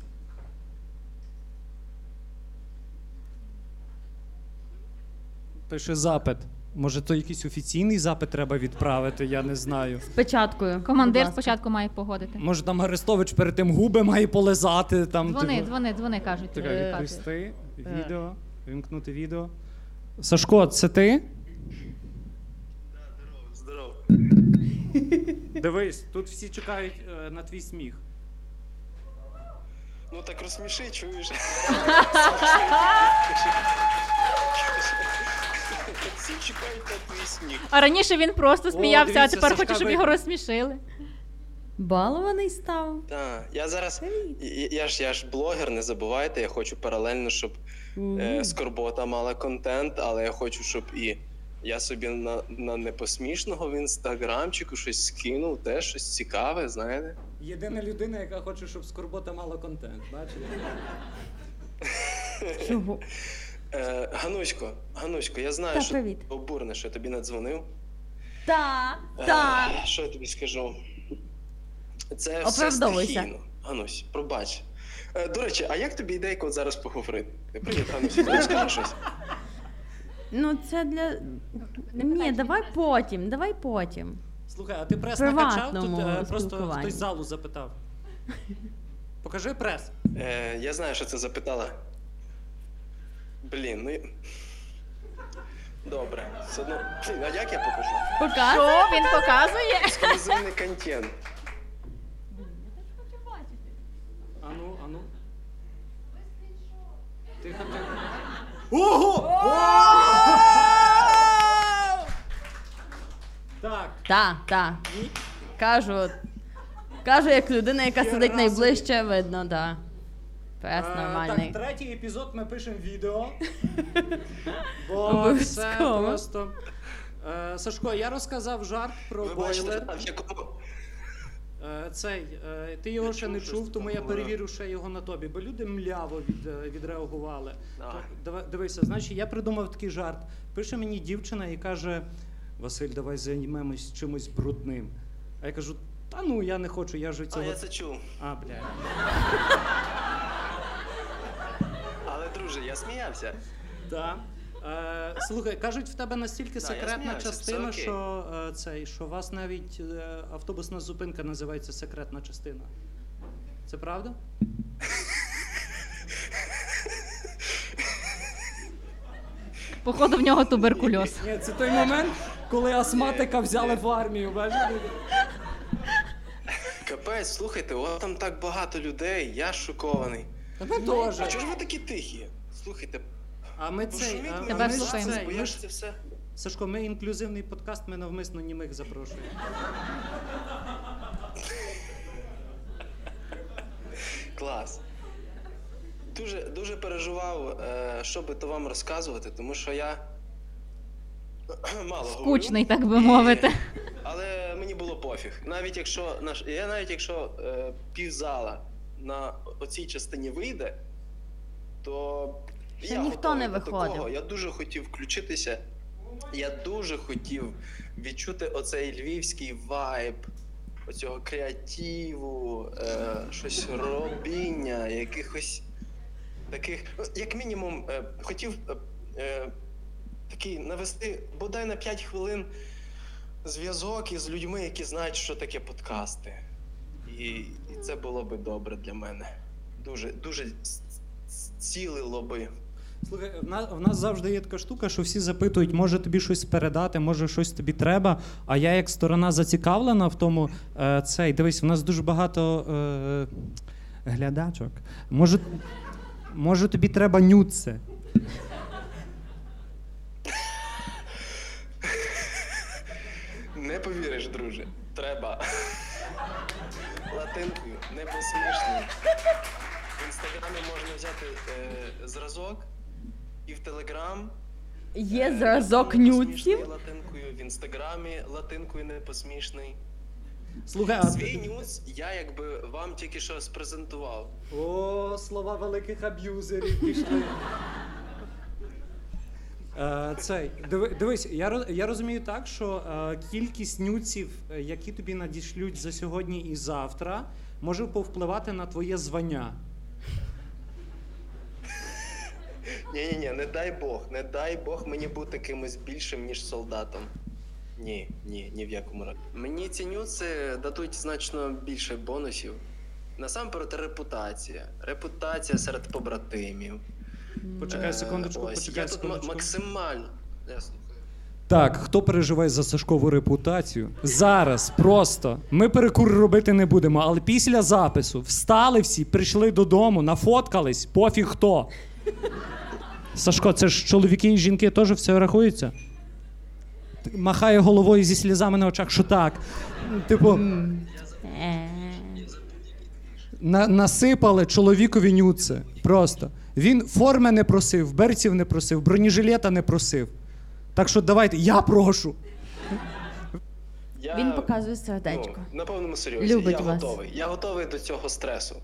Пише запит. Може, то якийсь офіційний запит треба відправити, я не знаю. З печаткою. Командир спочатку має погодити. Може, там Арестович перед тим губи має полизати. Там, Дзвони, типу. дзвони, дзвони, кажуть. Така е, відповісти, відео, вимкнути відео. Сашко, це ти? Здорово. Дивись, тут всі чекають е, на твій сміх. Ну так розсміши, чуєш? Всі чекають на твій сміх. А раніше він просто сміявся, а дивіться, тепер Сашка хоче, щоб ви- його розсмішили. Балований став. Так, я зараз. Я, я ж я ж блогер, не забувайте. Я хочу паралельно, щоб е, скорбота мала контент, але я хочу, щоб і Я собі на, на непосмішного в інстаграмчику щось скинув, теж щось цікаве, знаєте. Єдина людина, яка хоче, щоб скорбота мала контент. Бачите? Чого? Е, Ганусько, Ганусько, я знаю, Та, що привіт. ти обурене, що я тобі надзвонив. Та, Е. Що я тобі скажу? Це все Оправдовуйся. стихійно. Ганусь, пробач. Е, До речі, а як тобі ідейка от зараз поговорити? Привіт, Ганусь, розкажи щось. Ну це для. Ні, давай потім, давай потім. Слухай, а ти прес Приватному накачав? Тут е, просто спілкуванні. хтось з залу запитав. Покажи прес. Е, я знаю, що це запитала. Блін, ну. Добре, все одно. Блін, а як я покажу? Показуй. Що він показує? Ексклюзивний контент. Ану, ану. Тихо, тихо. Ого! Так. Та, та. Кажу. Кажу, як людина, яка сидить найближче, видно, да. Прес Е, нормальний. Так, третій епізод ми пишемо відео. Бо Обов'язково. просто. Е, Сашко, я розказав жарт про бачите, бойлер. Е, Цей, ти його Я ще чув, не чув, тому я перевірю ще його на тобі, бо люди мляво від, відреагували. Давай. То, дивися, значить, я придумав такий жарт. Пише мені дівчина і каже: Василь, давай займемось чимось брудним. А я кажу: та ну я не хочу, я ж від А, я це чув. А, бля. Друже, я сміявся. Да. Е, слухай, кажуть, в тебе настільки Да, я секретна сміявся, частина, все окей. що е, цей, що у вас навіть е, автобусна зупинка називається секретна частина. Це правда? Походу в нього туберкульоз. Ні, це той момент, коли астматика взяли в армію. Капець, слухайте, у вас там так багато людей, я шокований. Та ми А чого ж ви такі тихі? Слухайте, А ми цей, а, Тебе а ми ж слухаємо. цей, ми ж, все. Сашко, ми інклюзивний подкаст, ми навмисно німих запрошуємо. Клас. Дуже, дуже переживав, е, що би то вам розказувати, тому що я мало Скучний, говорю. так би мовити. Але мені було пофіг. Навіть якщо наш, я навіть якщо е, півзала на оцій частині вийде, то Ще я ніхто готовий не до виходив. Такого. Я дуже хотів включитися. Я дуже хотів відчути оцей львівський вайб, оцього креативу, е, щось робіння, якихось таких, ну, як мінімум, е, хотів е, е, такий навести бодай на 5 хвилин зв'язок із людьми, які знають, що таке подкасти. І, і це було би добре для мене. Дуже, дуже цілило би. Слухай, в нас, в нас завжди є така штука, що всі запитують, може тобі щось передати, може щось тобі треба. А я як сторона зацікавлена в тому, е, цей, дивись, в нас дуже багато е, глядачок. Може, може тобі треба нюци? Не повіриш, друже. Треба. Латинкою, не посмішною. В інстаграмі можна взяти е, зразок і в Телеграм. Є е, зразок непосмішний нюців. Латинкою, в інстаграмі латинкою непосмішний. Слухай, а... Свій нюц я якби вам тільки що спрезентував. О, слова великих аб'юзерів пішли. Е, Цей, дивись, я, я розумію так, що е, кількість нюців, е, які тобі надішлють за сьогодні і завтра, може повпливати на твоє звання. Ні, ні, ні, не дай Бог, не дай Бог мені бути кимось більшим, ніж солдатом. Ні, ні, ні в якому разі. Мені ці нюци дадуть значно більше бонусів. Насамперед, репутація. Репутація серед побратимів. Почекай Е, секундочку, ось, почекай я тут секундочку. максимально. Я слухаю. Так, хто переживає за Сашкову репутацію? Зараз просто ми перекур робити не будемо, але після запису встали всі, прийшли додому, нафоткались, пофіг хто. Сашко, це ж чоловіки і жінки теж все рахується? Махає головою зі слізами на очах, що так. Типу, на, насипали чоловікові нюци. Просто. Він форми не просив, берців не просив, бронежилета не просив. Так що давайте, я прошу. Я, Він показує сердечко. Ну, на повному серйозі. Любить я вас. готовий. Я готовий до цього стресу.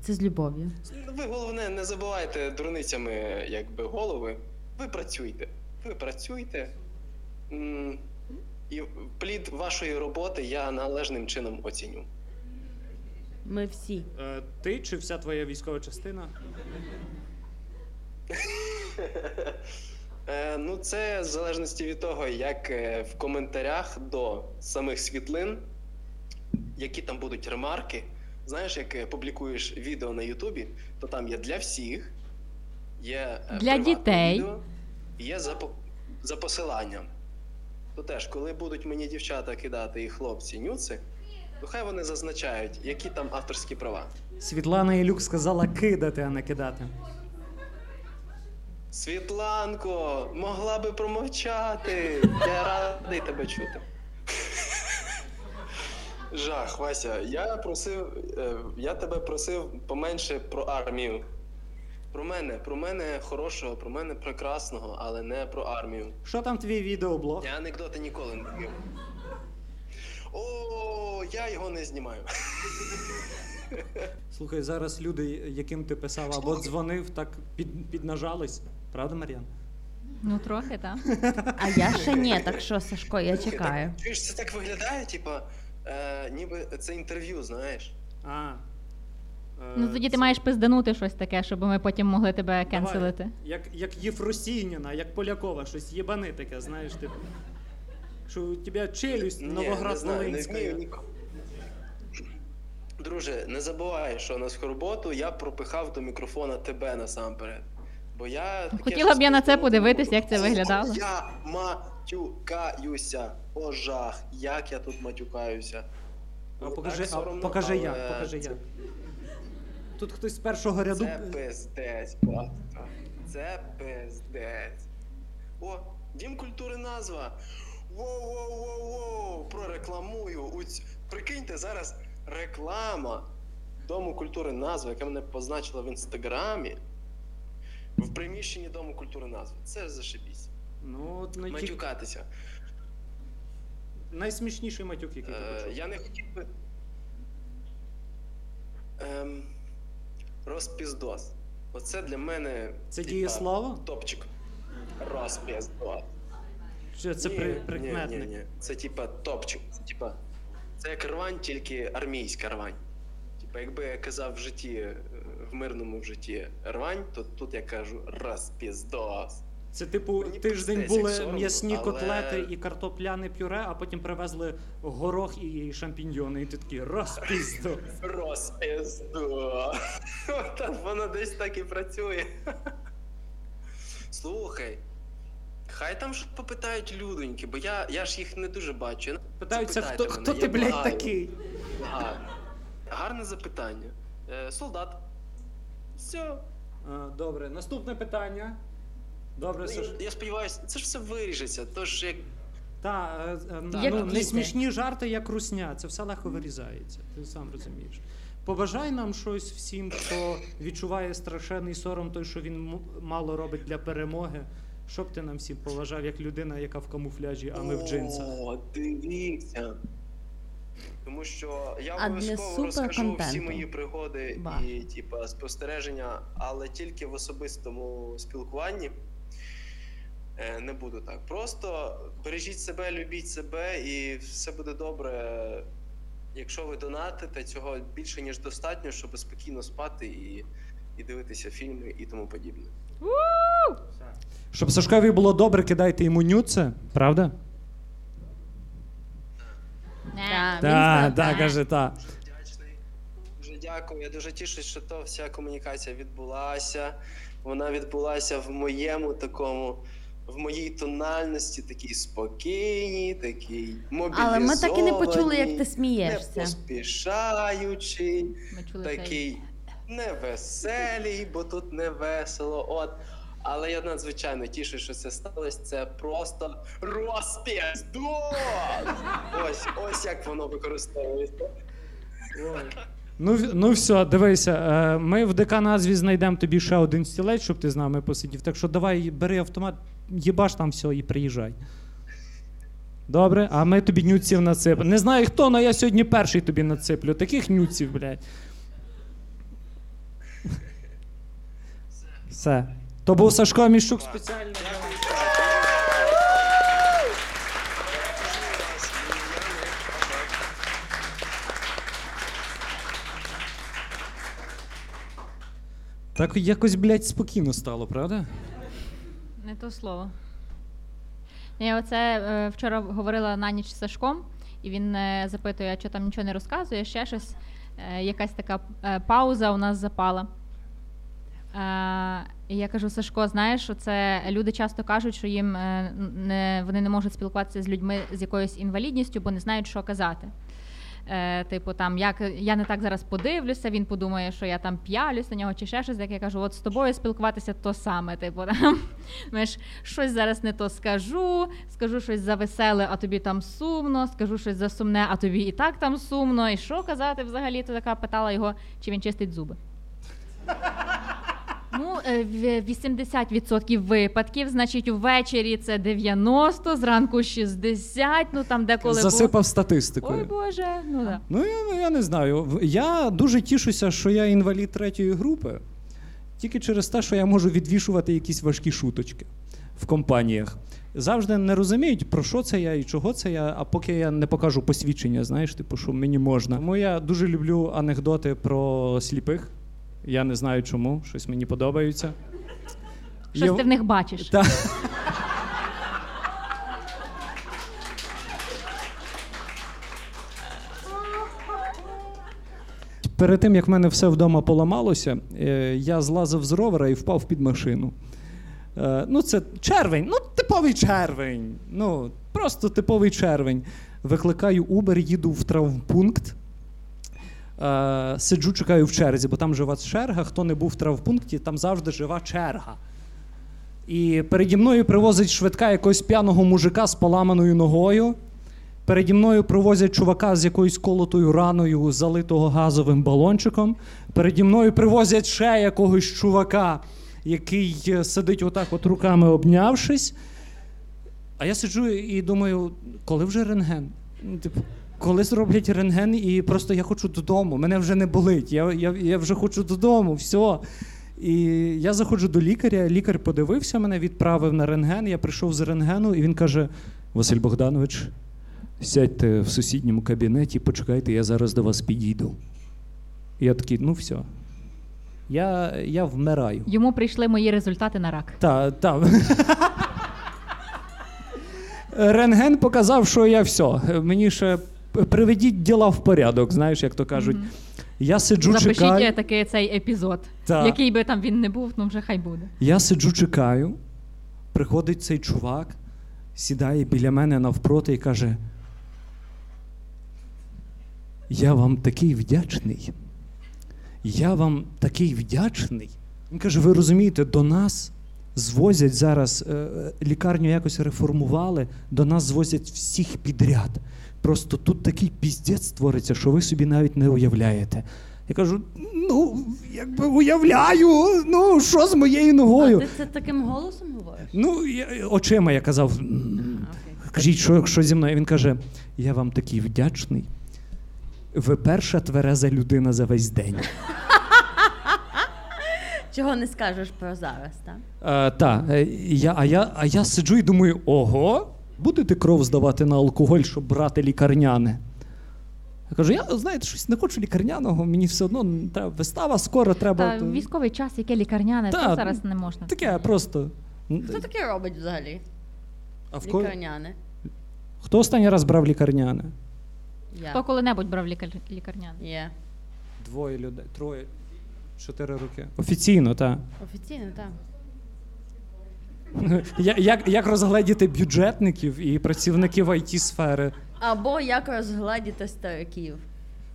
Це з любов'ю. Ви головне не забувайте дурницями, якби голови. Ви працюйте. Ви працюйте. М, І плід вашої роботи я належним чином оціню. Ми всі. Е, ти чи вся твоя військова частина? Е, ну, це в залежності від того, як е, в коментарях до самих світлин, які там будуть ремарки. Знаєш, як е, публікуєш відео на Ютубі, то там є для всіх, є е, Для приватне дітей. відео, і є за, по- за посиланням. То теж, коли будуть мені дівчата кидати і хлопці нюци, то хай вони зазначають, які там авторські права. Світлана Ілюк сказала кидати, а не кидати. Світланко, могла би промовчати. Я радий тебе чути. Жах, Вася, я просив, е, я тебе просив поменше про армію. Про мене, про мене хорошого, про мене прекрасного, але не про армію. Що там твій відеоблог? Я анекдоти ніколи не вів. О, я його не знімаю. Слухай, зараз люди, яким ти писав або дзвонив, так під, піднажались. Правда, Мар'ян? Ну, трохи, так. А я ще ні, так що, Сашко, я чекаю. Чуєш, це так виглядає, типа, е, ніби це інтерв'ю, знаєш. А. Е, Ну тоді ти це- маєш пизданути щось таке, щоб ми потім могли тебе Давай. кенселити. Як, як Єфросініна, як Полякова, щось єбани таке, знаєш, типу. Що у тебе челюсть Ні, не Новоград знаю, не Волинська. Друже, не забувай, що на роботу я пропихав до мікрофона тебе насамперед. Бо я таке Хотіла б я на це подивитись, як це виглядало. Я матюкаюся. О, жах, як я тут матюкаюся. А покажи, так а, соромно, покажи як, але покажи це- як. Тут хтось з першого ряду. Це пиздець, просто. Це пиздець. О, Дім культури назва. Воу-воу-воу-воу. Прорекламую. У ць- Прикиньте, зараз реклама Дому культури назва, яка мене позначила в інстаграмі. В приміщенні Дому культури назви. Це зашибісь. Ну, от най... Матюкатися. найсмішніший матюк, який ти Е, почув. я не хотів би. Ем, розпіздос. Оце для мене. Це типа, дієслово? Топчик. Розпіздос. Чи це Ні, при... ні, прикметник? Ні, ні. Це типа топчик. Це типа. Це як рвань, тільки армійська рвань. Типа, якби я казав в житті, е, в мирному в житті рвань, то тут я кажу розпіздос. Це типу Мені тиждень були м'ясні але- котлети і картопляне пюре, а потім привезли горох і шампіньйони. І ти такий розпіздо. Розпіздос. Та воно десь так і працює. Слухай. Хай там ж попитають людоньки, бо я, я ж їх не дуже бачу. Питаються, хто, мене, хто я ти, блядь, благаю. такий? Ага. Гарне запитання. Е, солдат. Все. А, добре, наступне питання. Добре, Ну, Саш. я, я сподіваюся, це ж все виріжеться. Тож як. Та, е, е, Як ну, не смішні жарти, як русня. Це все легко вирізається. Ти сам розумієш. Побажай нам щось всім, хто відчуває страшенний сором, той, що він м- мало робить для перемоги. Що б ти нам всім поважав, як людина, яка в камуфляжі, а ми в джинсах? О, дивіться. Тому що я обов'язково розкажу всі мої пригоди Ба. і типа спостереження, але тільки в особистому спілкуванні. Е, Не буду так. Просто бережіть себе, любіть себе, і все буде добре. Якщо ви донатите, цього більше ніж достатньо, щоб спокійно спати і, і дивитися фільми і тому подібне. Щоб Сашкові було добре, кидайте йому нюце, правда? Та, Так, так, каже, так. Дуже вдячний. Дуже дякую. Я дуже тішусь, що то вся комунікація відбулася. Вона відбулася в моєму такому, в моїй тональності, такій спокійній, такій мобілізованій. Але ми так і не почули, як ти Не смієшся. поспішаючий, Ми чули цей. такий невеселий, бо тут не весело. От. Але я надзвичайно тішусь, що це сталося. Це просто розпіздос! Ось, ось як воно використовується. Ну, ну все, дивися, е, ми в ДК назві знайдемо тобі ще один стілець, щоб ти з нами посидів. Так що давай бери автомат, їбаш там все і приїжджай. Добре, а ми тобі нюців насипемо. Не знаю хто, але я сьогодні перший тобі насиплю. Таких нюців, блядь. Все. То був Сашко Міщук спеціально. Так якось, блядь, спокійно стало, правда? Не то слово. Я оце е, вчора говорила на ніч з Сашком, і він е, запитує, що там нічого не розказує, ще щось. Е, якась така е, пауза у нас запала. І я кажу, Сашко, знаєш, це люди часто кажуть, що їм е, не, вони не можуть спілкуватися з людьми з якоюсь інвалідністю, бо не знають, що казати. Е, типу, там, як я не так зараз подивлюся, він подумає, що я там п'ялюсь на нього чи ще щось. Як я кажу, от з тобою спілкуватися то саме. Типу, там, знаєш, щось зараз не то скажу, скажу щось за веселе, а тобі там сумно, скажу щось за сумне, а тобі і так там сумно. І що казати взагалі? То така питала його, чи він чистить зуби. Ну, е, в- 80% випадків, значить, увечері це 90, зранку 60, ну там деколи було- Засипав Ой статистикою. Боже, ну да. Ну, я, ну, я не знаю. Я дуже тішуся, що я інвалід третьої групи, тільки через те, що я можу відвішувати якісь важкі шуточки в компаніях. Завжди не розуміють, про що це я і чого це я, а поки я не покажу посвідчення, знаєш, типу, що мені можна. Тому я дуже люблю анекдоти про сліпих. Я не знаю чому, щось мені подобаються. Щось Є- ти в них бачиш. Та. Перед тим, як в мене все вдома поламалося, е, я злазив з ровера і впав під машину. Е, Ну, це червень, ну, типовий червень. Ну, просто типовий червень. Викликаю Uber, їду в травмпункт. Е, Сиджу, чекаю в черзі, бо там жива черга. Хто не був в травмпункті, там завжди жива черга. І переді мною привозить швидка якогось п'яного мужика з поламаною ногою. Переді мною привозять чувака з якоюсь колотою раною, залитого газовим балончиком. Переді мною привозять ще якогось чувака, який е, сидить отак, от руками обнявшись. А я сиджу і думаю, коли вже рентген? Ну, Типу, коли зроблять рентген, і просто я хочу додому, мене вже не болить. Я, я, я вже хочу додому, все. І я заходжу до лікаря, лікар подивився мене, відправив на рентген. Я прийшов з рентгену, і він каже: Василь Богданович, сядьте в сусідньому кабінеті, почекайте, я зараз до вас підійду. І я такий, ну все. Я, я вмираю. Йому прийшли мої результати на рак. Та, та. Рентген показав, що я все. Мені ще приведіть діла в порядок, знаєш, як то кажуть. Я сиджу, Запишіть чекаю. е, такий цей епізод. Так. Який би там він не був, ну вже хай буде. Я сиджу, чекаю. Приходить цей чувак, сідає біля мене навпроти і каже: Я вам такий вдячний. Я вам такий вдячний. Він каже: ви розумієте, до нас звозять зараз, е, лікарню якось реформували, до нас звозять всіх підряд. Просто тут такий піздець твориться, що ви собі навіть не уявляєте. Я кажу: ну, якби уявляю, ну що з моєю А ногою? ти це таким голосом говориш? Ну, я, очима я казав, «М, кажіть, що, що зі мною? Він каже: Я вам такий вдячний. Ви перша твереза людина за весь день. Чого не скажеш про зараз, так? Е, та, е, я, а, я, а я сиджу і думаю: ого, будете кров здавати на алкоголь, щоб брати лікарняне. Я кажу, я знаєте, щось не хочу лікарняного, мені все одно треба вистава, скоро треба. Та військовий час, яке лікарняне, Та, це зараз не можна. Таке просто. Хто таке робить взагалі? А в ко... Лікарняне. Хто останній раз брав лікарняне? Я. Хто коли-небудь брав лікар... лікарняне? Є. Двоє людей, троє, чотири роки. Офіційно, так. Офіційно, так. Як, як розгледіти бюджетників і працівників it сфери Або як розгладіти стариків.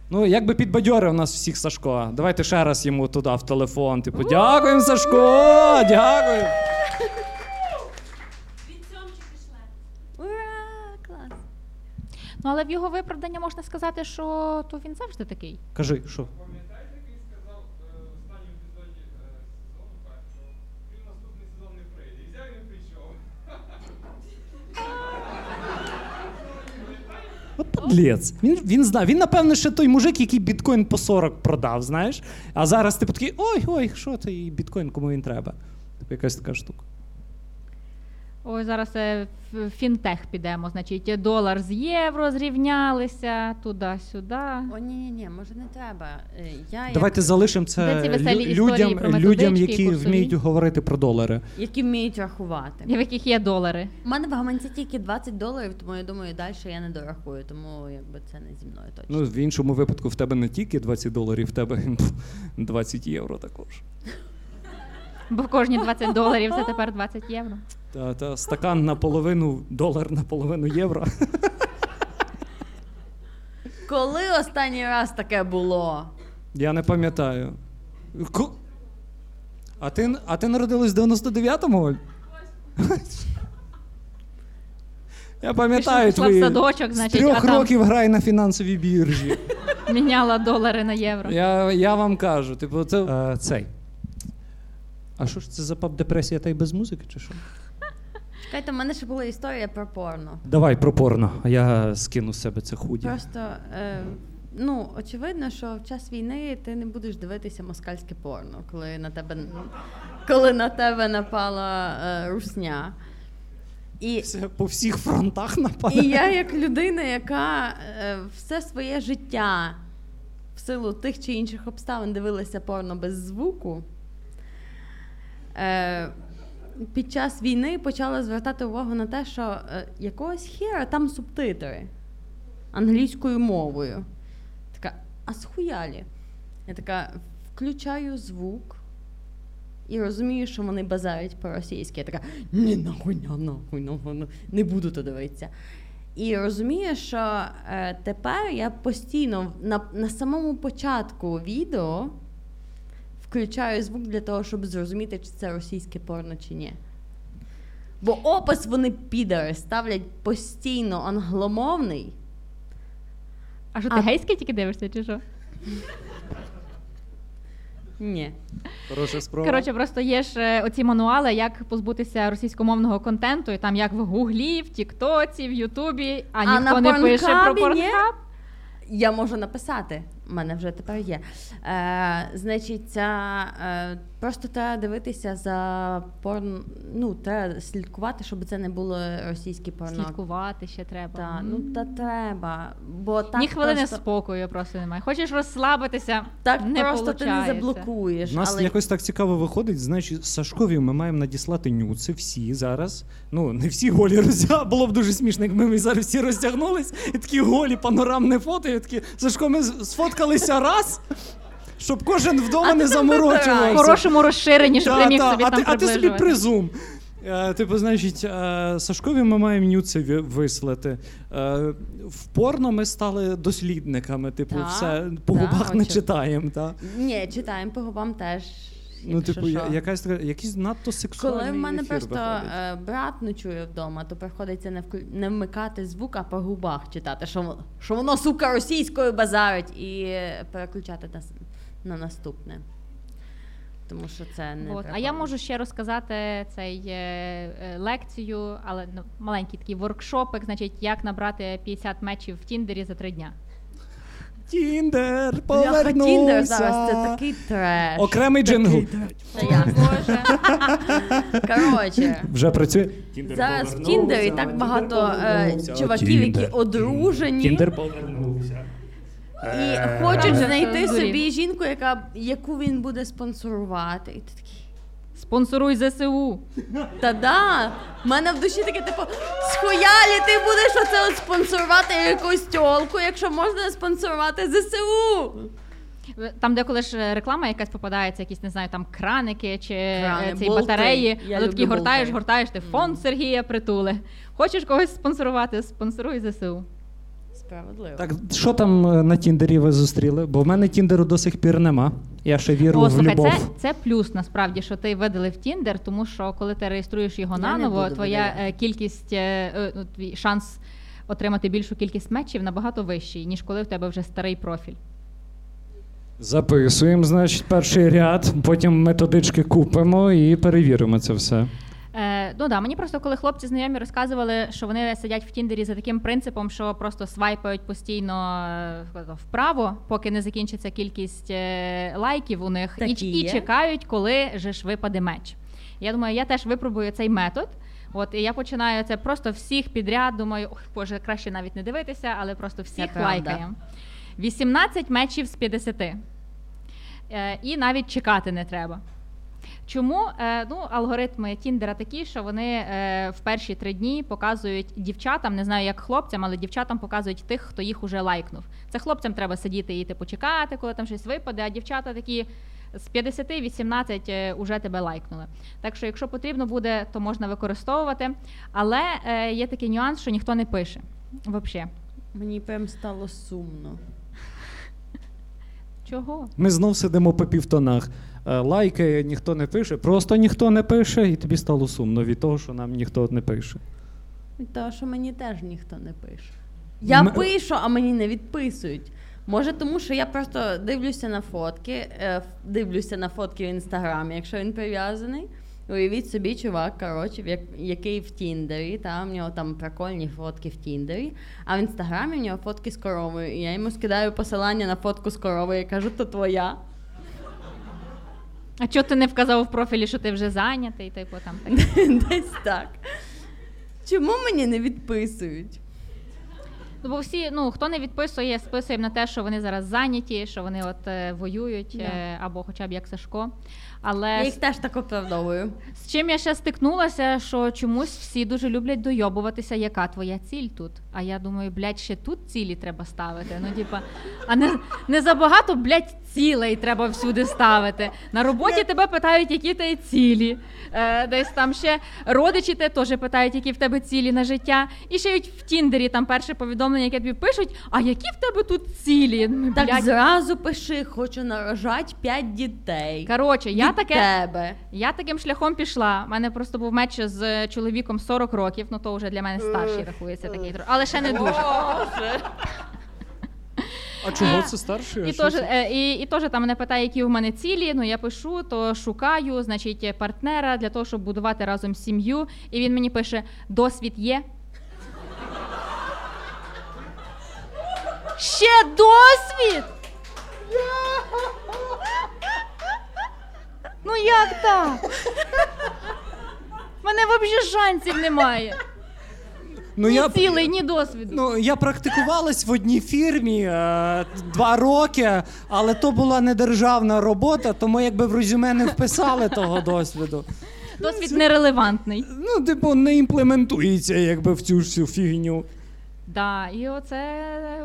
Ну, як би підбадьорив нас всіх Сашко. Давайте ще раз йому туди в телефон. Типу, дякуємо, Сашко! Дякую. Ура! Клас! Ну але в його виправдання можна сказати, що то він завжди такий. Кажи, що? Пам'ятаєте, як він сказав е, в останньому епізоді е, сезону першого, він наступний сезон не прийде. І взяв і не прийшов. Подлець. Він, він знав. Він, напевно, ще той мужик, який біткоін по 40 продав, знаєш. А зараз типу такий, ой, ой, що ти біткоін, кому він треба? Типу якась така штука. Ой, зараз е, в фінтех підемо. Значить, долар з євро зрівнялися туди-сюди. О, ні, ні, ні, може не треба. Е, Я Давайте залишимо Де це ці веселі історії людям, про людям, методички, які курсові? вміють говорити про долари. які вміють рахувати. В яких є долари. У мене в гаманці тільки 20 доларів, тому я думаю, далі я не дорахую, тому якби це не зі мною точно. Ну, в іншому випадку в тебе не тільки 20 доларів, в тебе 20 євро також. Бо в кожні 20 доларів це тепер 20 євро. Та, та стакан наполовину долар, наполовину євро. Коли останній раз таке було? Я не пам'ятаю. Ку- А ти, а ти народилась в 99-му? Оль? Я пам'ятаю Пішла в твої. садочок, з значить, трьох а там- років грай на фінансовій біржі. Міняла долари на євро. Я, я вам кажу, типу, це е, цей. А що ж це за пап депресія та й без музики, чи що? Чекайте, в мене ще була історія про порно. Давай про порно, а я скину з себе це худі. Просто е, ну, очевидно, що в час війни ти не будеш дивитися москальське порно, коли на тебе, коли на тебе напала е, русня. І, Все по всіх фронтах нападає. і я, як людина, яка е, все своє життя в силу тих чи інших обставин дивилася порно без звуку. Е, під час війни почала звертати увагу на те, що е, якогось хера там субтитри англійською мовою. Така, а схуялі? Я така включаю звук і розумію, що вони базарять по-російськи. Я така, ні, нахуй, нахуй, нахуй, не буду то дивитися. І розумію, що е, тепер я постійно на, на самому початку відео включаю звук для того, щоб зрозуміти, чи це російське порно чи ні. Бо опис вони підари ставлять постійно англомовний. А що ти А- гейське тільки дивишся, чи що? Ні. Хороша спроба. Коротше, просто є ж е, оці мануали, як позбутися російськомовного контенту, і там як в Гуглі, в Тіктоці, в Ютубі, а А ніхто на не пише про Порнхабі ні? порнхаб. Я можу написати. Мене вже тепер є. Е, значить, ця, е, просто треба дивитися за порн. Ну, треба слідкувати, щоб це не було російське порно. Слідкувати ще треба. Та, ну та треба. Бо так Ні хвилини просто, спокою просто немає. Хочеш розслабитися, так не просто ти не заблокуєш. У нас але... якось так цікаво виходить. Значить, Сашкові ми маємо надіслати нюци всі зараз. Ну, не всі голі роздяг. Було б дуже смішно, якби ми зараз всі роздягнулись, і такі голі панорамне фото, і такі Сашко, ми сфоткалися раз, щоб кожен вдома А не заморочувався. В хорошому розширенні, щоб Та, ти міг собі а, там ти, а ти собі призум. Е, типу, значить, е, Сашкові ми маємо нюци вислати. Е, в порно ми стали дослідниками. Типу, Так, все по так, губах не читаємо. Та? Ні, читаємо по губам теж. Ну, типу, що. якась така, якийсь надто сексуальний Коли в мене ефір просто е, брат ночує вдома, то приходиться не, вклю... не вмикати звук, а по губах читати, що, воно- що воно, сука, російською базарить, і переключати на, на наступне. Тому що це не. От. А я можу ще розказати цей е, е, лекцію, але ну, маленький такий воркшопик, значить, як набрати 50 мечів в Тіндері за три дня. Тіндер повернувся. Тіндер зараз це такий треш. Окремий джингл. Коротше. Вже працює. Зараз в Тіндері так багато е, чуваків, які одружені Тіндер повернувся. І хочуть знайти собі жінку, яка, яку він буде спонсорувати. І ти такий. Спонсоруй ЗСУ. Та да, в мене в душі таке, типу, схуялі ти будеш оце от спонсорувати якусь тьолку, якщо можна спонсорувати ЗСУ. Там, де коли ж е, реклама якась попадається, якісь не знаю, там краники чи Крани, е, ці болти. батареї, Я а ти такий гортаєш, болти. гортаєш, ти фонд Сергія Притули. Хочеш когось спонсорувати, спонсоруй ЗСУ. Справедливо. Так, що там е, на Тіндері ви зустріли? Бо в мене Тіндеру до сих пір нема. Я ще вірю О, в слухай, любов. це, це плюс насправді, що ти видалив Тіндер, тому що коли ти реєструєш його Я наново, твоя видаляти. е, кількість, е, е, ну, твій шанс отримати більшу кількість мечів набагато вищий, ніж коли в тебе вже старий профіль. Записуємо, значить, перший ряд, потім методички купимо і перевіримо це все. Е, ну да, мені просто коли хлопці знайомі розказували, що вони сидять в Тіндері за таким принципом, що просто свайпають постійно е, вправо, поки не закінчиться кількість е, лайків у них, і, Такі і є. чекають, коли же ж випаде меч. Я думаю, я теж випробую цей метод. От і я починаю це просто всіх підряд. Думаю, ох, боже, краще навіть не дивитися, але просто всіх правда. лайкаємо. 18 мечів з 50. Е, і навіть чекати не треба. Чому е, ну, алгоритми Тіндера такі, що вони е, в перші три дні показують дівчатам, не знаю як хлопцям, але дівчатам показують тих, хто їх уже лайкнув. Це хлопцям треба сидіти і типу чекати, коли там щось випаде, а дівчата такі з 50-18 е, уже тебе лайкнули. Так що, якщо потрібно буде, то можна використовувати. Але е, є такий нюанс, що ніхто не пише. Взагалі. Мені прям стало сумно. Чого? Ми знов сидимо по півтонах. Е, Лайки ніхто не пише, просто ніхто не пише, і тобі стало сумно від того, що нам ніхто не пише. Від того, що мені теж ніхто не пише. Я М- пишу, а мені не відписують. Може, тому що я просто дивлюся на фотки, е, дивлюся на фотки в інстаграмі, якщо він прив'язаний. Уявіть собі, чувак, коротше, який в Тіндері, та, в нього там прикольні фотки в Тіндері, а в інстаграмі в нього фотки з коровою. І я йому скидаю посилання на фотку з коровою і кажу, то твоя. А чого ти не вказав в профілі, що ти вже зайнятий? Типу там так. Десь так. Чому мені не відписують? Ну, бо всі, ну хто не відписує, списує на те, що вони зараз зайняті, що вони от е, воюють, е, або хоча б як Сашко. Але Я їх теж так оправдовую. з чим я ще стикнулася, що чомусь всі дуже люблять дойобуватися, яка твоя ціль тут. А я думаю, блядь, ще тут цілі треба ставити. Ну, типа, а не, не забагато, блядь, цілей треба всюди ставити. На роботі тебе питають, які ти цілі. Е, десь там ще родичі те теж питають, які в тебе цілі на життя. І ще й в Тіндері там перше повідомлення, яке тобі пишуть, а які в тебе тут цілі? Ну, Так зразу пиши, хочу нарожати 5 дітей. Коротше, я таке. тебе. Я таким шляхом пішла. У мене просто був меч з чоловіком 40 років, ну то вже для мене старший рахується такий тро- але ще не дуже. А чого це старший? І теж, е, і, і теж там мене питає, які в мене цілі. Ну я пишу, то шукаю, значить, партнера для того, щоб будувати разом сім'ю. І він мені пише: досвід є. Ще досвід. Ну як так? У мене взагалі шансів немає. Ну, ні я, цілий, ні досвіду. ну, я практикувалась в одній фірмі е, два роки, але то була не державна робота, тому якби в резюме не вписали того досвіду. Досвід нерелевантний. Ну, типу, не імплементується якби в цю ж всю фігню. Да, і оце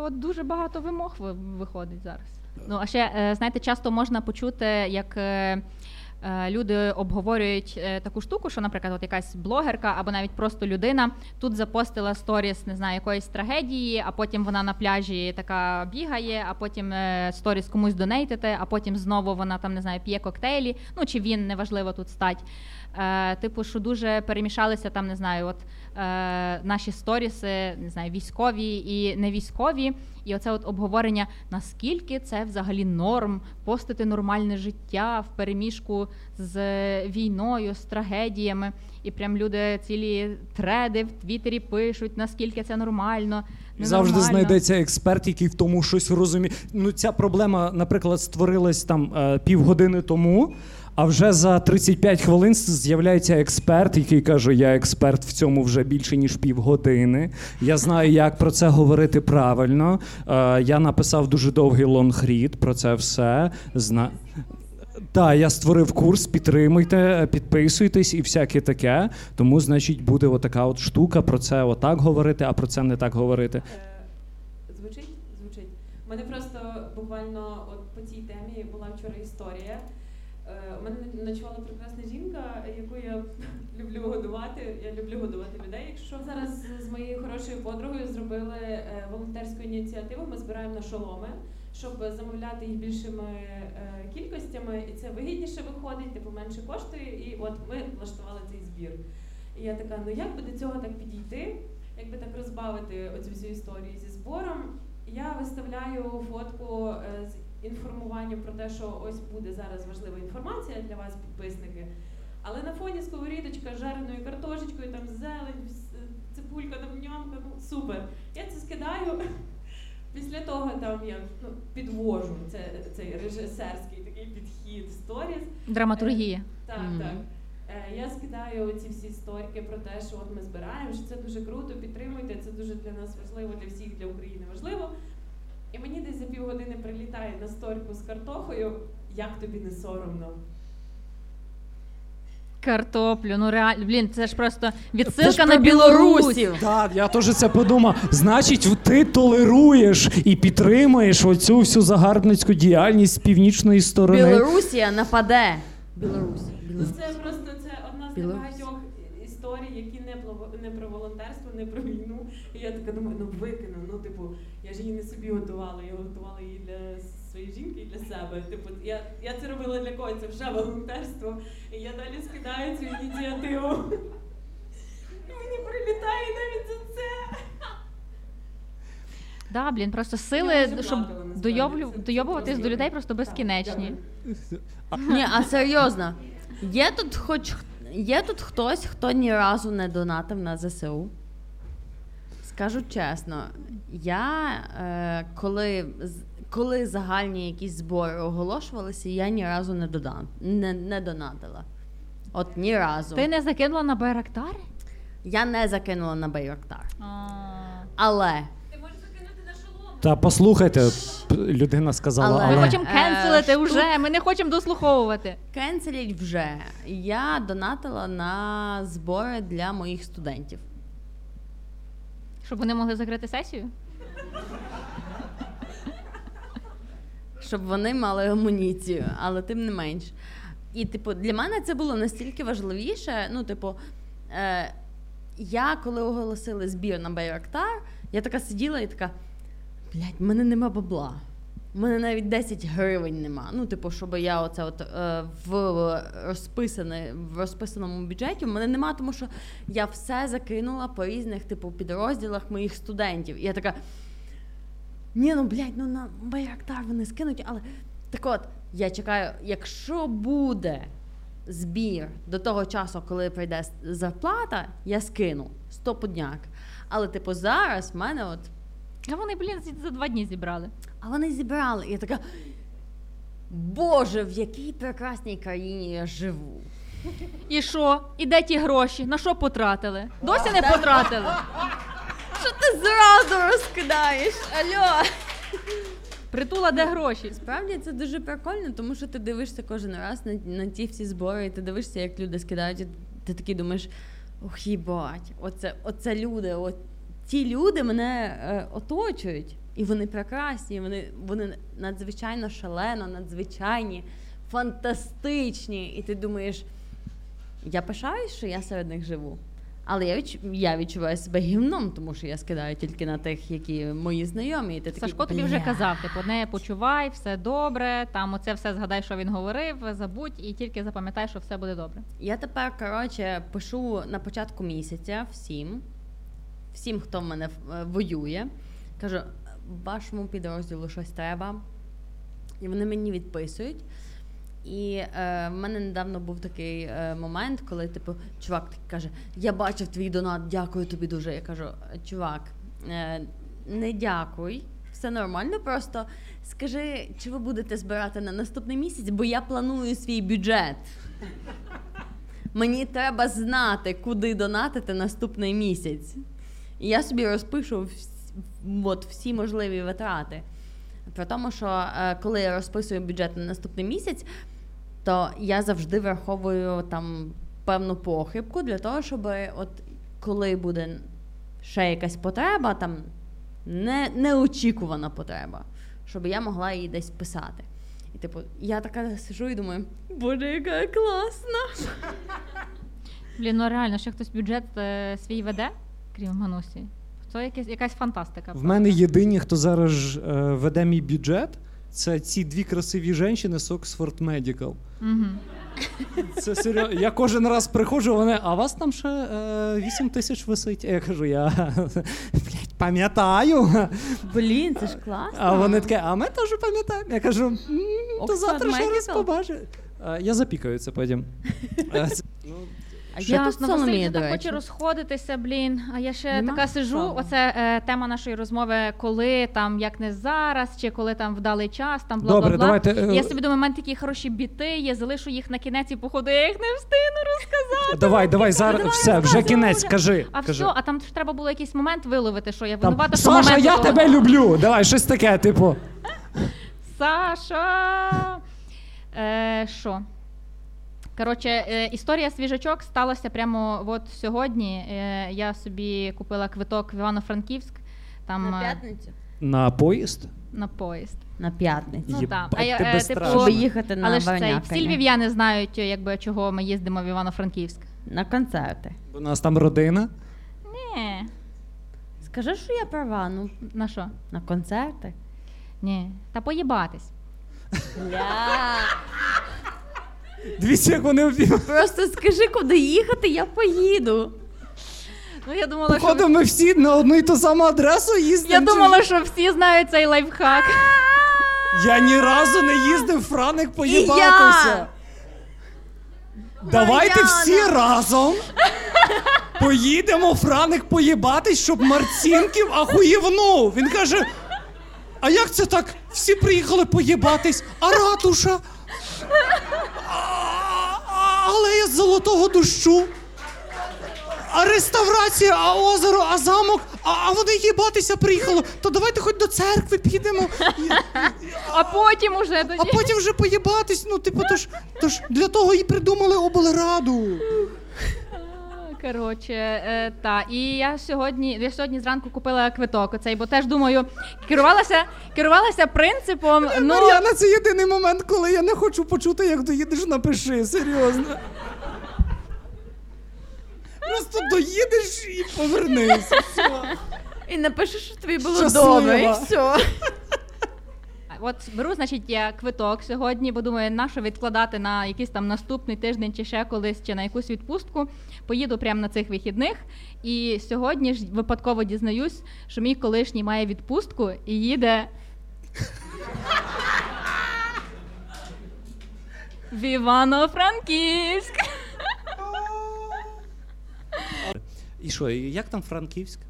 от дуже багато вимог ви- виходить зараз. Ну а ще е, знаєте, часто можна почути, як е, люди обговорюють е, таку штуку, що, наприклад, от якась блогерка або навіть просто людина тут запостила сторіс, не знаю, якоїсь трагедії, а потім вона на пляжі така бігає, а потім е, сторіс комусь донейтити, а потім знову вона там не знаю, п'є коктейлі. Ну чи він неважливо тут стать. Е, типу, що дуже перемішалися там, не знаю, от е, наші сторіси, не знаю, військові і не військові. І оце от обговорення, наскільки це взагалі норм постити нормальне життя в переміжку з війною, з трагедіями. І прям люди цілі треди в Твіттері пишуть, наскільки це нормально. Завжди знайдеться експерт, який в тому щось розуміє. Ну, ця проблема, наприклад, створилась там е, півгодини тому. А вже за 35 хвилин з'являється експерт, який каже: Я експерт в цьому вже більше ніж півгодини. Я знаю, як про це говорити правильно. Е, я написав дуже довгий лонгрід про це все. Зна... Так, я створив курс, підтримуйте, підписуйтесь і всяке таке. Тому, значить, буде отака от штука про це отак говорити, а про це не так говорити. Е, Звучить? Звучить. У мене просто буквально от по цій темі була вчора історія. У мене ночувала прекрасна жінка, яку я люблю годувати. Я люблю годувати людей. Якщо зараз з моєю хорошою подругою зробили е, волонтерську ініціативу, ми збираємо на шоломи, щоб замовляти їх більшими е, кількостями, і це вигідніше виходить, типу менше коштує. І от ми влаштували цей збір. І я така, ну як би до цього так підійти? Якби так розбавити оцю всю історію зі збором, я виставляю фотку е, з інформуванням про те, що ось буде зараз важлива інформація для вас, підписники. Але на фоні сковорідочка з жареною картошечкою, там зелень, цибулька, там нямка, ну супер. Я це скидаю. Після того там я ну, підвожу це, цей режисерський такий підхід сторіс. Драматургія. Так, Мгм. так. Е, Я скидаю ці всі сторіки про те, що от ми збираємо, що це дуже круто, підтримуйте, це дуже для нас важливо, для всіх, для України важливо. І мені десь за півгодини прилітає на сторіку з картохою, як тобі не соромно. Картоплю, ну реально, блін, це ж просто відсилка на білорусів. Так, я теж це подумав. Значить, ти толеруєш і підтримуєш оцю всю загарбницьку діяльність з північної сторони. Білорусія нападе. Білорусь. Ну, це просто це одна з Білорусь. небагатьох історій, які не про, не про волонтерство, не про війну. І я така думаю, ну викину. Ну, типу, я ж її не собі готувала, я готувала її для своєї жінки і для себе. Типу, я, я це робила для когось, це вже волонтерство. І я далі скидаю цю ініціативу. І мені прилітає навіть за це. Да, блін, просто сили, щоб дойобуватись до людей просто безкінечні. Ні, а серйозно. Є тут хоч є тут хтось, хто ні разу не донатив на ЗСУ? Скажу чесно, я е, коли, з- коли загальні якісь збори оголошувалися, я ні разу не, додан, не, не донатила. От ні разу. Ти не закинула на Байрактари? Я не закинула на Байрактар. Але Ти можеш закинути на шолом. Та послухайте, людина сказала, Але- але, Ми хочемо Е, кенселити штук- вже, ми не хочемо дослуховувати. кенселять вже. Я донатила на збори для моїх студентів. Щоб вони могли закрити сесію? щоб вони мали амуніцію, але тим не менш. І, типу, для мене це було настільки важливіше. Ну, типу, е, я коли оголосили збір на Байрактар, я така сиділа і така: блядь, в мене нема бабла. У мене навіть 10 гривень нема. Ну, типу, щоб я оце от е, в розписане, в розписаному бюджеті в мене нема, тому що я все закинула по різних, типу, підрозділах моїх студентів. І я така. Ні, ну блядь, ну на Байрактар вони скинуть, але так от, я чекаю, якщо буде збір до того часу, коли прийде зарплата, я скину стопудняк. Але, типу, зараз в мене от. А вони, блін, за два дні зібрали. А вони зібрали. І я така. Боже, в якій прекрасній країні я живу. І що? І де ті гроші? На що потратили? Досі не потратили. Що ти зразу розкидаєш? Алло. Притула, де гроші? Справді це дуже прикольно, тому що ти дивишся кожен раз на, на ті всі збори, і ти дивишся, як люди скидають, і ти такий думаєш, ох, їбать, оце, оце люди, от, ті люди мене е, оточують, і вони прекрасні, і вони, вони надзвичайно шалено, надзвичайні, фантастичні. І ти думаєш, я пишаюсь, що я серед них живу. Але я, відч... я відчуваю себе гімном, тому що я скидаю тільки на тих, які мої знайомі. І ти такий, Сашко тобі вже казав, типу, не почувай, все добре, там оце все згадай, що він говорив, забудь і тільки запам'ятай, що все буде добре. Я тепер, коротше, пишу на початку місяця всім, всім, хто в мене е, воює. Кажу, вашому підрозділу щось треба. І вони мені відписують. І е, в мене недавно був такий е, момент, коли, типу, чувак каже: Я бачив твій донат, дякую тобі дуже. Я кажу, чувак, е, не дякуй, все нормально. Просто скажи, чи ви будете збирати на наступний місяць, бо я планую свій бюджет. Мені треба знати, куди донатити наступний місяць. І я собі розпишу вс- от, всі можливі витрати. При тому, що е, коли я розписую бюджет на наступний місяць, то я завжди враховую там певну похибку для того, щоб от коли буде ще якась потреба, там не, неочікувана потреба, щоб я могла її десь писати. І типу, я така сижу і думаю, боже, яка класна. Блін, ну реально, ще хтось бюджет е, свій веде, крім Манусі. Це якась, якась фантастика. в мене єдині, хто зараз е, веде мій бюджет, це ці дві красиві жінки з Oxford Medical. Угу. Це серйозно. Я кожен раз приходжу, вони, а вас там ще е, 8 тисяч висить. Я кажу, я блядь, пам'ятаю. Блін, це ж класно. А вони таке, а ми теж пам'ятаємо. Я кажу, то завтра ще раз побачиш. Е, Я запікаю це потім. Ну, я тут Соломія, до так речі. хоче розходитися, блін. А я ще Нема така сижу. справи. Оце е, тема нашої розмови, коли там як не зараз, чи коли там вдалий час, там бла Добре, бла бла. давайте, е, Я собі думаю, в мене такі хороші біти, я залишу їх на кінець і походу я їх не встигну розказати. Давай, давай, зараз давай, все, вже розказуй, кінець, вже. кажи. А кажи. все, а там ж треба було якийсь момент виловити, що я Там, винувата, що Саша, момент я того- тебе люблю. Давай, щось таке, типу. Саша. Е, Що? Коротше, е, історія свіжачок сталася прямо от сьогодні. Е, я собі купила квиток в Івано-Франківськ. Там На е, п'ятницю? На поїзд? на поїзд. На п'ятницю. Ну, Єбать, так. А я, е, типу, Щоб їхати на Але ж цей, Варнякання. всі львів'яни знають, якби чого ми їздимо в Івано-Франківськ. На концерти. У нас там родина. Ні. Скажи, що я права, ну, На що? на концерти. Ні. Та поїбатись. Дивіться, як вони обіймають. Просто скажи, куди їхати, я поїду. Ну, я думала, що... Ми всі на одну і ту саму адресу їздимо. Я чи думала, що? що всі знають цей лайфхак. Я ні разу не їздив Франик поїбатися. Давайте Мар'яна! всі разом поїдемо Франик поїбатись, щоб Марцінків ахуєвнув. Він каже: а як це так? Всі приїхали поїбатись, а ратуша? Алея золотого дощу. А реставрація, а озеро, а замок, а, а вони їбатися приїхали. То давайте хоч до церкви підемо. А потім уже тоді. А потім вже поїбатись. Ну, типу, то ж, то ж для того і придумали облраду. Коротше, е, та. І я сьогодні, я сьогодні зранку купила квиток оцей, бо теж думаю, керувалася, керувалася принципом. Ну, Мар'яна, це єдиний момент, коли я не хочу почути, як доїдеш, напиши. Серйозно. Просто доїдеш і повернись. Все. І напиши, що тобі було Щаслива. добре, і все. От беру, значить, я квиток сьогодні, бо думаю, на що відкладати на якийсь там наступний тиждень чи ще колись, чи на якусь відпустку. Поїду прямо на цих вихідних. І сьогодні ж випадково дізнаюсь, що мій колишній має відпустку і їде. В Івано-Франківськ. І що, як там Франківськ?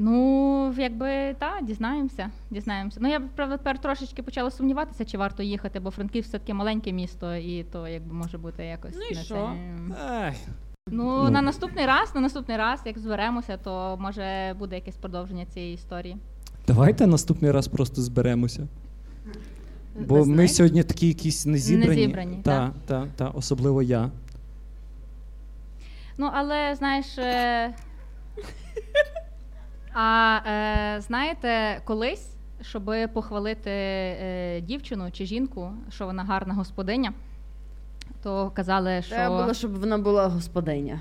Ну, якби так, дізнаємося. Дізнаємося. Ну я правда тепер трошечки почала сумніватися, чи варто їхати, бо Франківськ все таке маленьке місто, і то якби може бути якось Ну і не що? це. Ну, Ну. на наступний раз, на наступний раз, як зберемося, то може буде якесь продовження цієї історії. Давайте наступний раз просто зберемося. Бо Ви ми знаєте? сьогодні такі якісь незібрані. Незібрані, та, та, та, особливо я. Ну, але знаєш. А е, знаєте, колись, щоб похвалити е, дівчину чи жінку, що вона гарна господиня, то казали, що Треба було, щоб вона була господиня.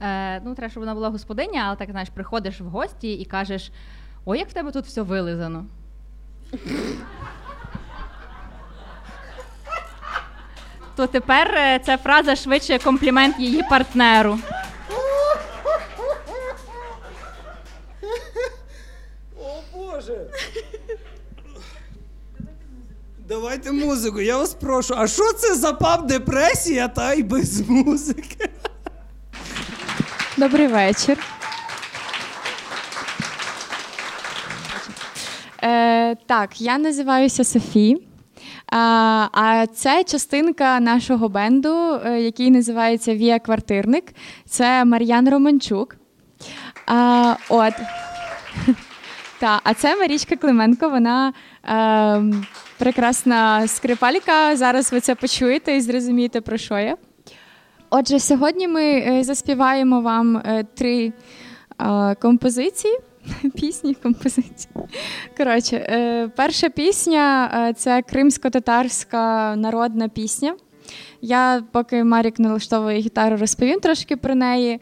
е, ну, треба, щоб вона була господиня, але так знаєш, приходиш в гості і кажеш: ой, як в тебе тут все вилизано. То тепер е, ця фраза швидше комплімент її партнеру. О Боже. Давайте музику, я вас прошу. А що це за пап депресія та й без музики? Добрий вечір. Е, так, я називаюся Софі. А, а це частинка нашого бенду, е, який називається Вія Квартирник. Це Мар'ян Романчук. А, от. Та, а це Марічка Клименко, вона е, прекрасна скрипалька. Зараз ви це почуєте і зрозумієте, про що я. Отже, сьогодні ми е, заспіваємо вам е, три е, композиції. Пісні, композиції. Коротше, е, перша пісня е, це кримсько-татарська народна пісня. Я, поки Марік налаштовує гітару, розповім трошки про неї.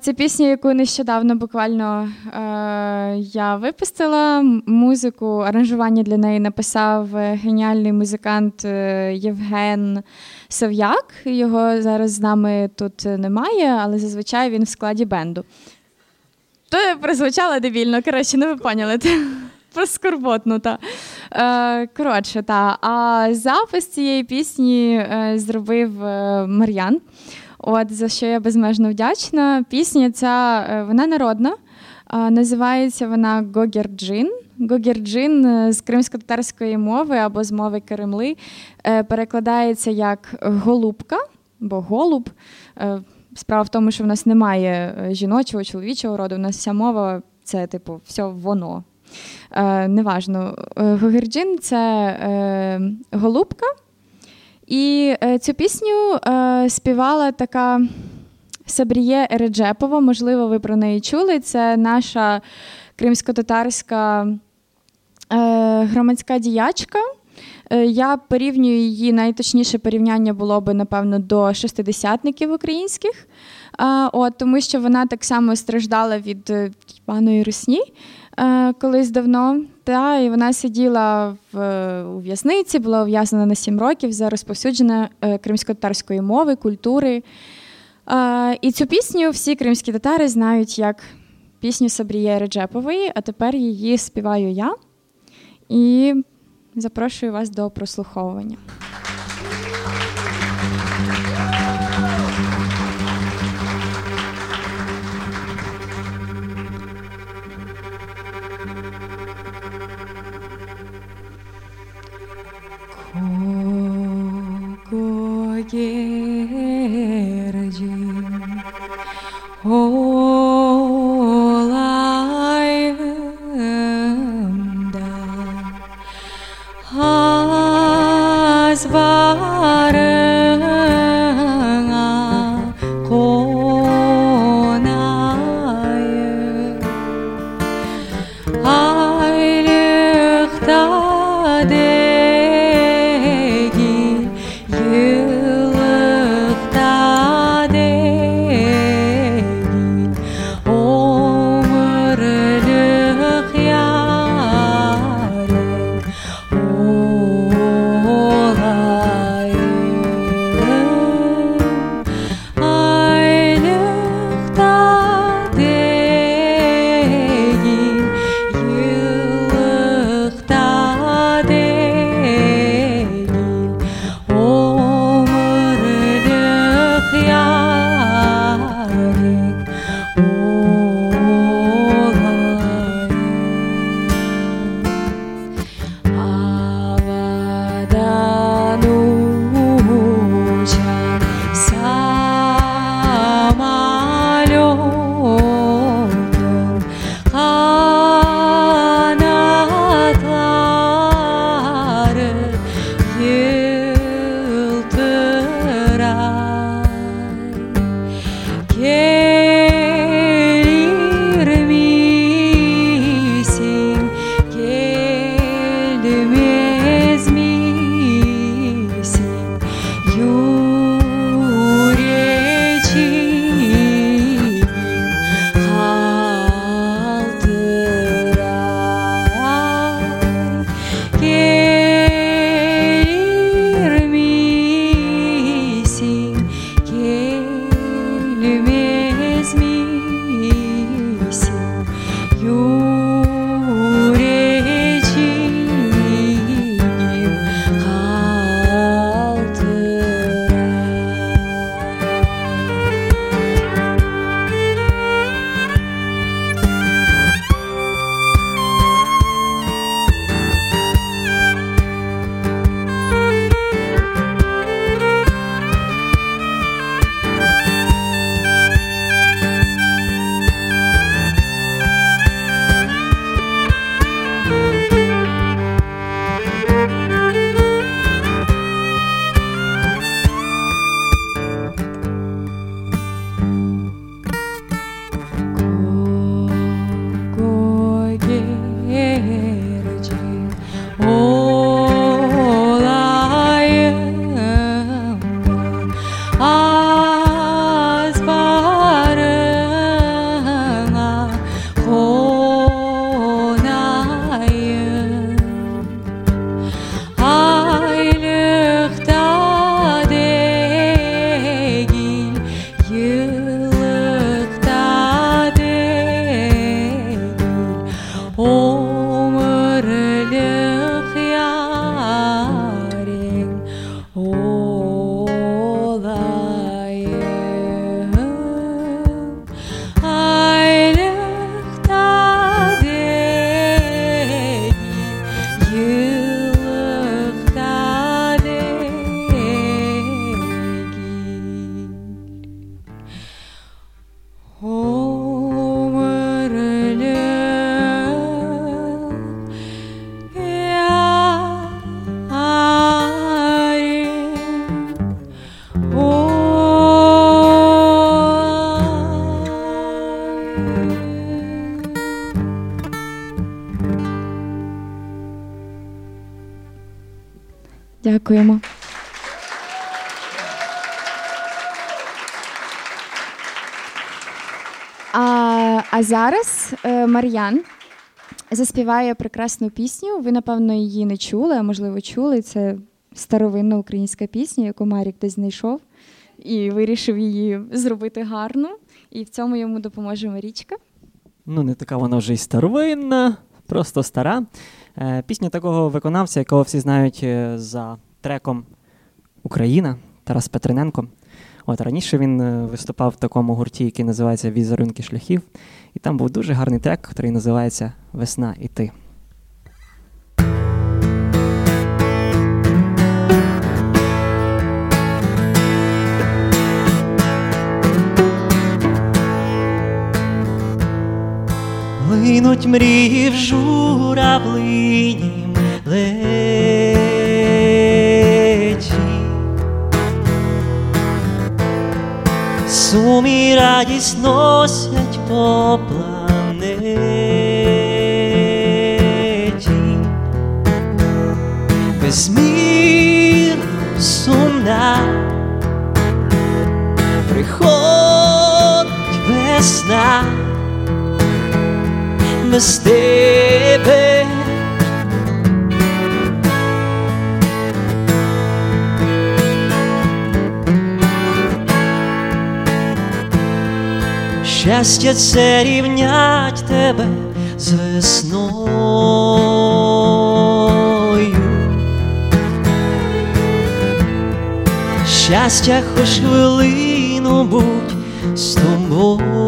Це пісня, яку нещодавно буквально е, я випустила. Музику, аранжування для неї написав е, геніальний музикант е, Євген Сав'як. Його зараз з нами тут немає, але зазвичай він в складі бенду. То прозвучало дебільно, коротше, ну ви поняли. Про скорботну, та. Коротше, та. А запис цієї пісні зробив Мар'ян. От за що я безмежно вдячна. Пісня ця е, вона народна. Називається вона Гогерджин. Гогерджин е, з кримсько-татарської мови або з мови Керемли е, перекладається як голубка, бо голуб. Справа в тому, що в нас немає жіночого, чоловічого роду. У нас вся мова це, типу, все воно. Неважно. Гогерджин це голубка. І е, цю пісню е, співала така Сабріє Ереджепова. Можливо, ви про неї чули. Це наша кримсько-татарська е, громадська діячка. Я порівнюю її, найточніше порівняння було би, напевно, до шестидесятників українських, от, тому що вона так само страждала від паної русні колись давно. Та, і вона сиділа в, е, у в'язниці, була ув'язнена на 7 років за розповсюдження е, кримсько-татарської мови, культури. І цю пісню всі кримські татари знають як пісню Сабріє Реджепової, а тепер її співаю я. І запрошую вас до прослуховування. nadieży. O, зараз е, Мар'ян заспіває прекрасну пісню. Ви, напевно, її не чули, а можливо, чули. Це старовинна українська пісня, яку Марік десь знайшов і вирішив її зробити гарно. І в цьому йому допоможе Марічка. Ну, не така вона вже й старовинна, просто стара. Е, Пісня такого виконавця, якого всі знають е, за треком Україна Тарас Петриненко. От раніше він е, виступав в такому гурті, який називається Візерунки шляхів. І там був дуже гарний трек, який називається Весна і ти. Линуть мрії в журавлині Сум і радість носять по планеті. Безмірно сумна приходить весна без тебе. Щастя це рівнять тебе з весною. Щастя, хоч хвилину будь з тобою.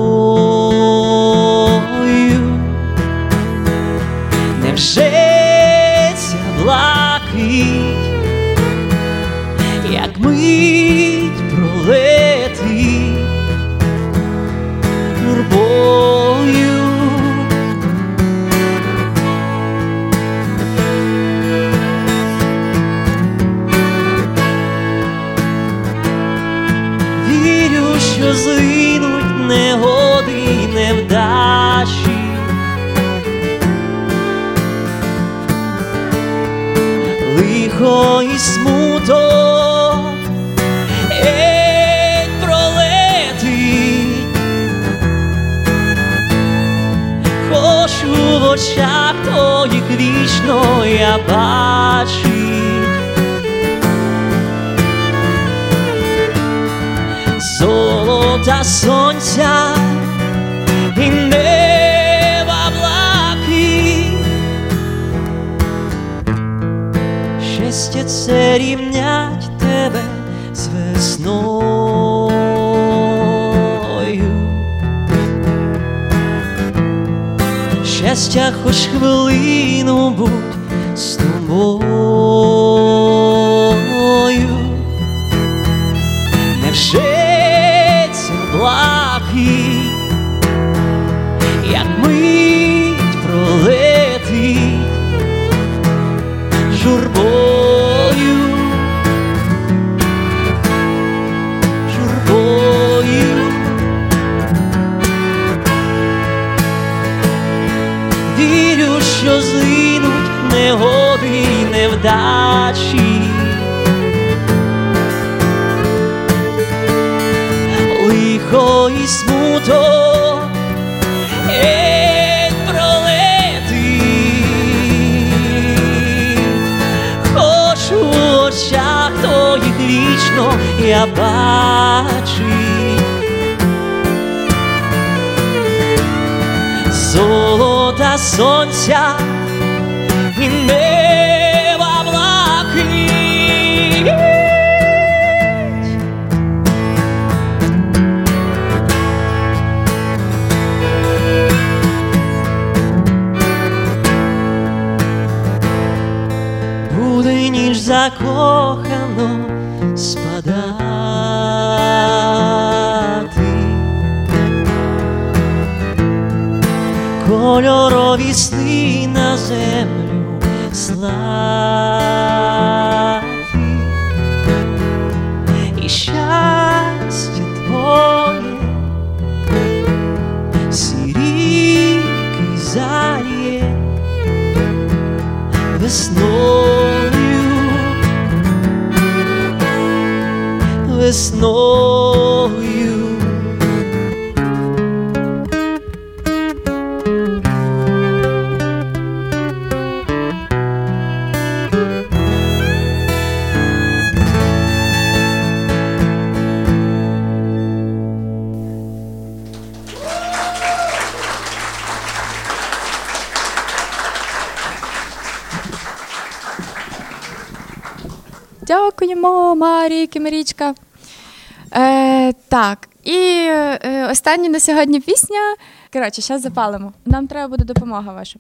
Невже ця блакить, як мить пролетить очах твоїх вічно я бачить. Золота сонця і неба блакить щастя це рівнять тебе з весною. Щастя, хоч хвилину будь з тобою. Я бачить. Золота сонця і неба блакить. буде ніж закохано кольорові сни на землю славі і щастя твоє, сірі заріє весною, весною. Марічка. Е, так, і е, остання на сьогодні пісня. Коротше, зараз запалимо. Нам треба буде допомога ваша.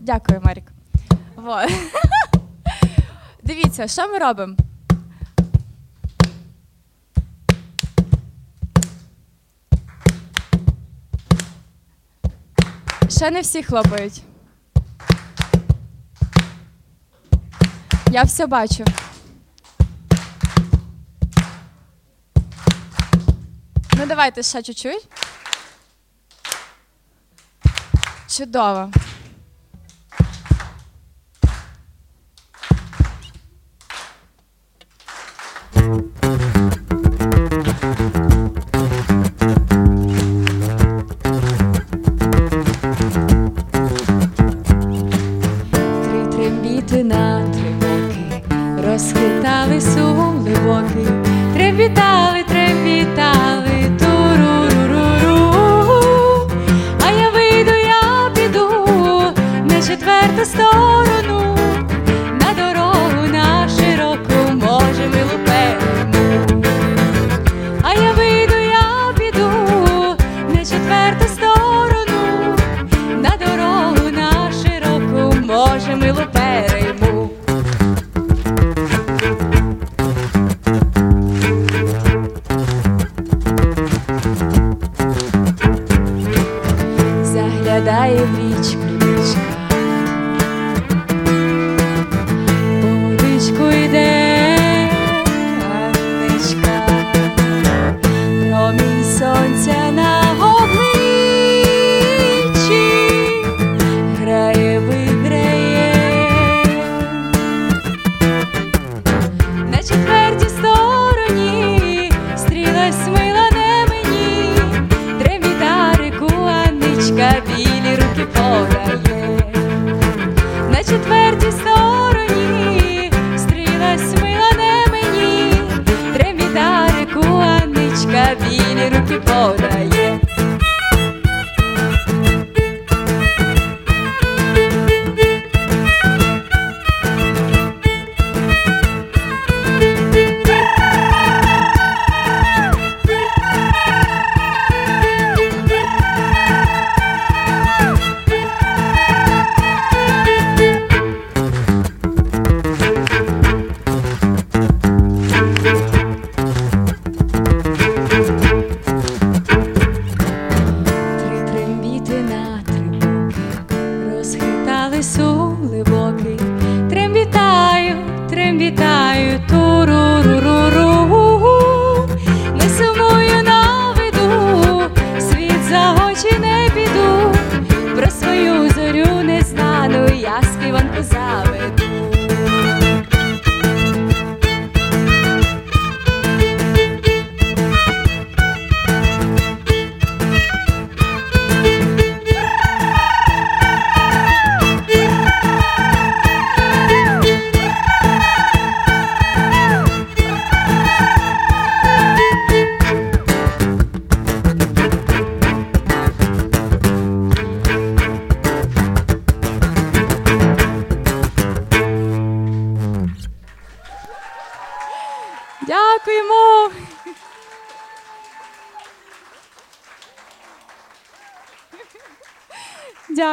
Дякую, Марік. Вот. Дивіться, що ми робимо? Ще не всі хлопають. Я все бачу. Ну, давайте ще чуть-чуть. Чудово.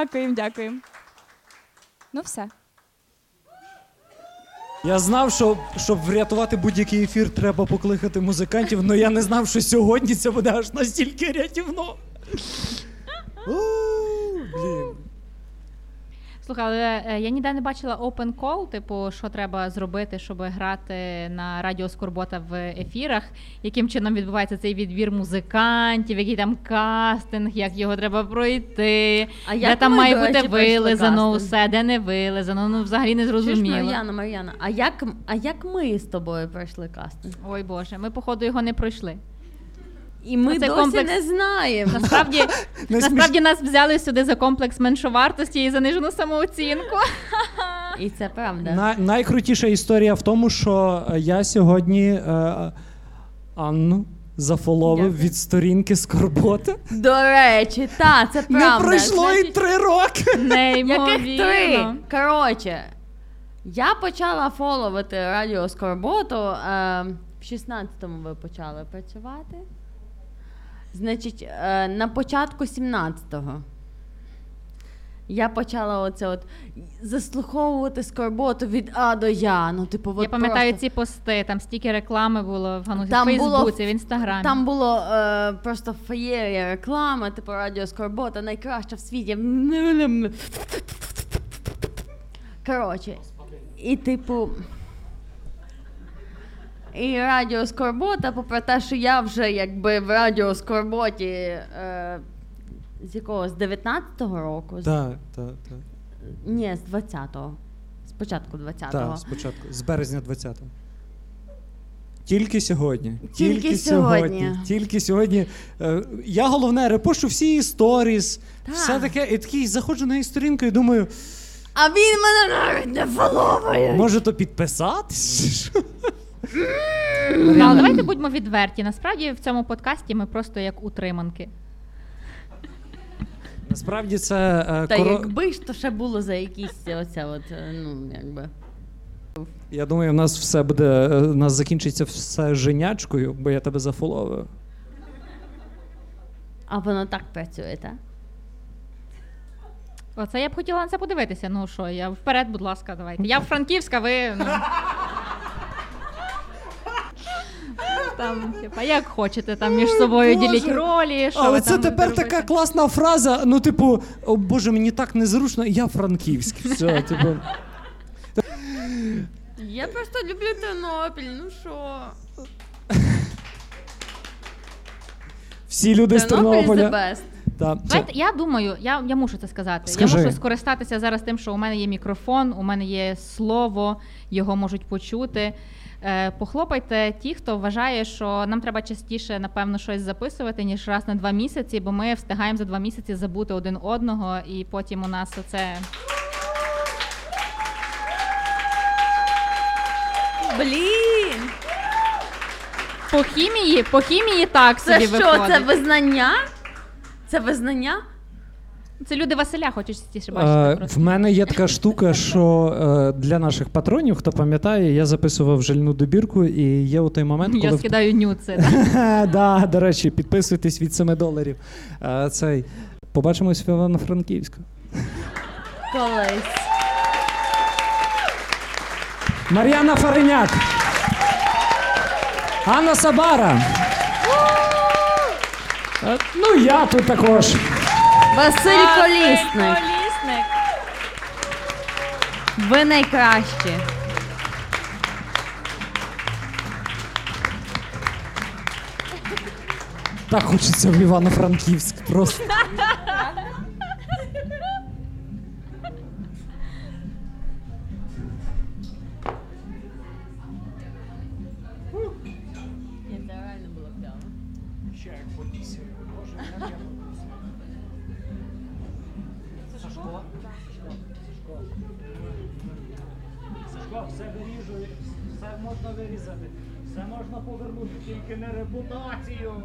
Дякуємо, дякуємо. Ну, все. Я знав, що щоб врятувати будь-який ефір, треба покликати музикантів, але я не знав, що сьогодні це буде аж настільки рятівно. О, блін. Слухай, але е, я ніде не бачила open call, типу, що треба зробити, щоб грати на радіо Скорбота в ефірах, яким чином відбувається цей відбір музикантів, який там кастинг, як його треба пройти, А де там має бути вилизано усе, де не вилизано. Ну взагалі не зрозуміло. Мар'яна, Мар'яна, а як, а як ми з тобою пройшли кастинг? Ой Боже, ми походу його не пройшли. І ми Оце досі комплекс- не знаємо. Насправді, насправді нас взяли сюди за комплекс меншовартості і занижену самооцінку. І це правда. На, найкрутіша історія в тому, що е, я сьогодні е, Анну зафоловив Дякую. від сторінки Скорбота. До речі, та, це правда. Не пройшло і три роки. Неймовірно. Яких три? Коротше, я почала фоловити радіо Скорботу. Е, в 16-му ви почали працювати. Значить, е, на початку 17-го. Я почала оце от заслуховувати скорботу від А до Я. Ну, типу, Я пам'ятаю просто... ці пости, там стільки реклами було в Ганусі, в Там було- Фейсбуці, в Інстаграмі. Там було е, просто феєрія реклама, типу Радіо Скорбота, найкраща в світі. Коротше, і типу. І Радіо Скорбота, попри те, що я вже якби в Радіо Скорботі е, з якого? З 19-го року? Так, так, так. Ні, з 20-го. Спочатку 20-го. Так, спочатку, з березня 20-го. Тільки сьогодні. Тільки сьогодні. Тільки сьогодні. Е, Я головне репощу всі сторіс, Так. все таке. І такий заходжу на її сторінку і думаю, А він мене навіть не фоловує. може то підписатись? Ну, але давайте будьмо відверті. Насправді в цьому подкасті ми просто як утриманки. Насправді це е, Та коро- якби ж то ще було за якісь оце от, е, ну, якби. Я думаю, у нас все буде. е, У нас закінчиться все женячкою, бо я тебе зафоловив. А воно так працює, так? Оце я б хотіла на це подивитися. Ну що, я вперед, будь ласка, давайте. Я Франківська, ви. Ну. Там, типа, як хочете, там між собою Боже. діліть ролі. Що Але ви це там тепер робите. така класна фраза. Ну, типу, о Боже, мені так незручно, я франківський. Все, типу. Я просто люблю Тернопіль, ну що? Всі люди з Тернопіль the Тернополя. best. Та, це- я думаю, я, я мушу це сказати. Скажи. Я мушу скористатися зараз тим, що у мене є мікрофон, у мене є слово, його можуть почути. Е, похлопайте ті, хто вважає, що нам треба частіше, напевно, щось записувати, ніж раз на два місяці, бо ми встигаємо за два місяці забути один одного, і потім у нас оце. Блін! По хімії, по хімії так Це собі що, виходить. це визнання? Це визнання? Це люди Василя хочуть частіше бачити. Е, просто. в мене є така штука, що е, для наших патронів, хто пам'ятає, я записував жальну добірку, і є у той момент, коли Я скидаю нюци. да, до речі, підписуйтесь від 7 доларів. Е, цей. Побачимось в Івано-Франківську. Колись. Мар'яна Фареняк. Анна Сабара. Ну, я тут також. Василь Колісник. Колісник. Ви найкращі. Так хочеться в Івано-Франківськ. Просто. вирізати, все можна повернути, тільки на репутацію.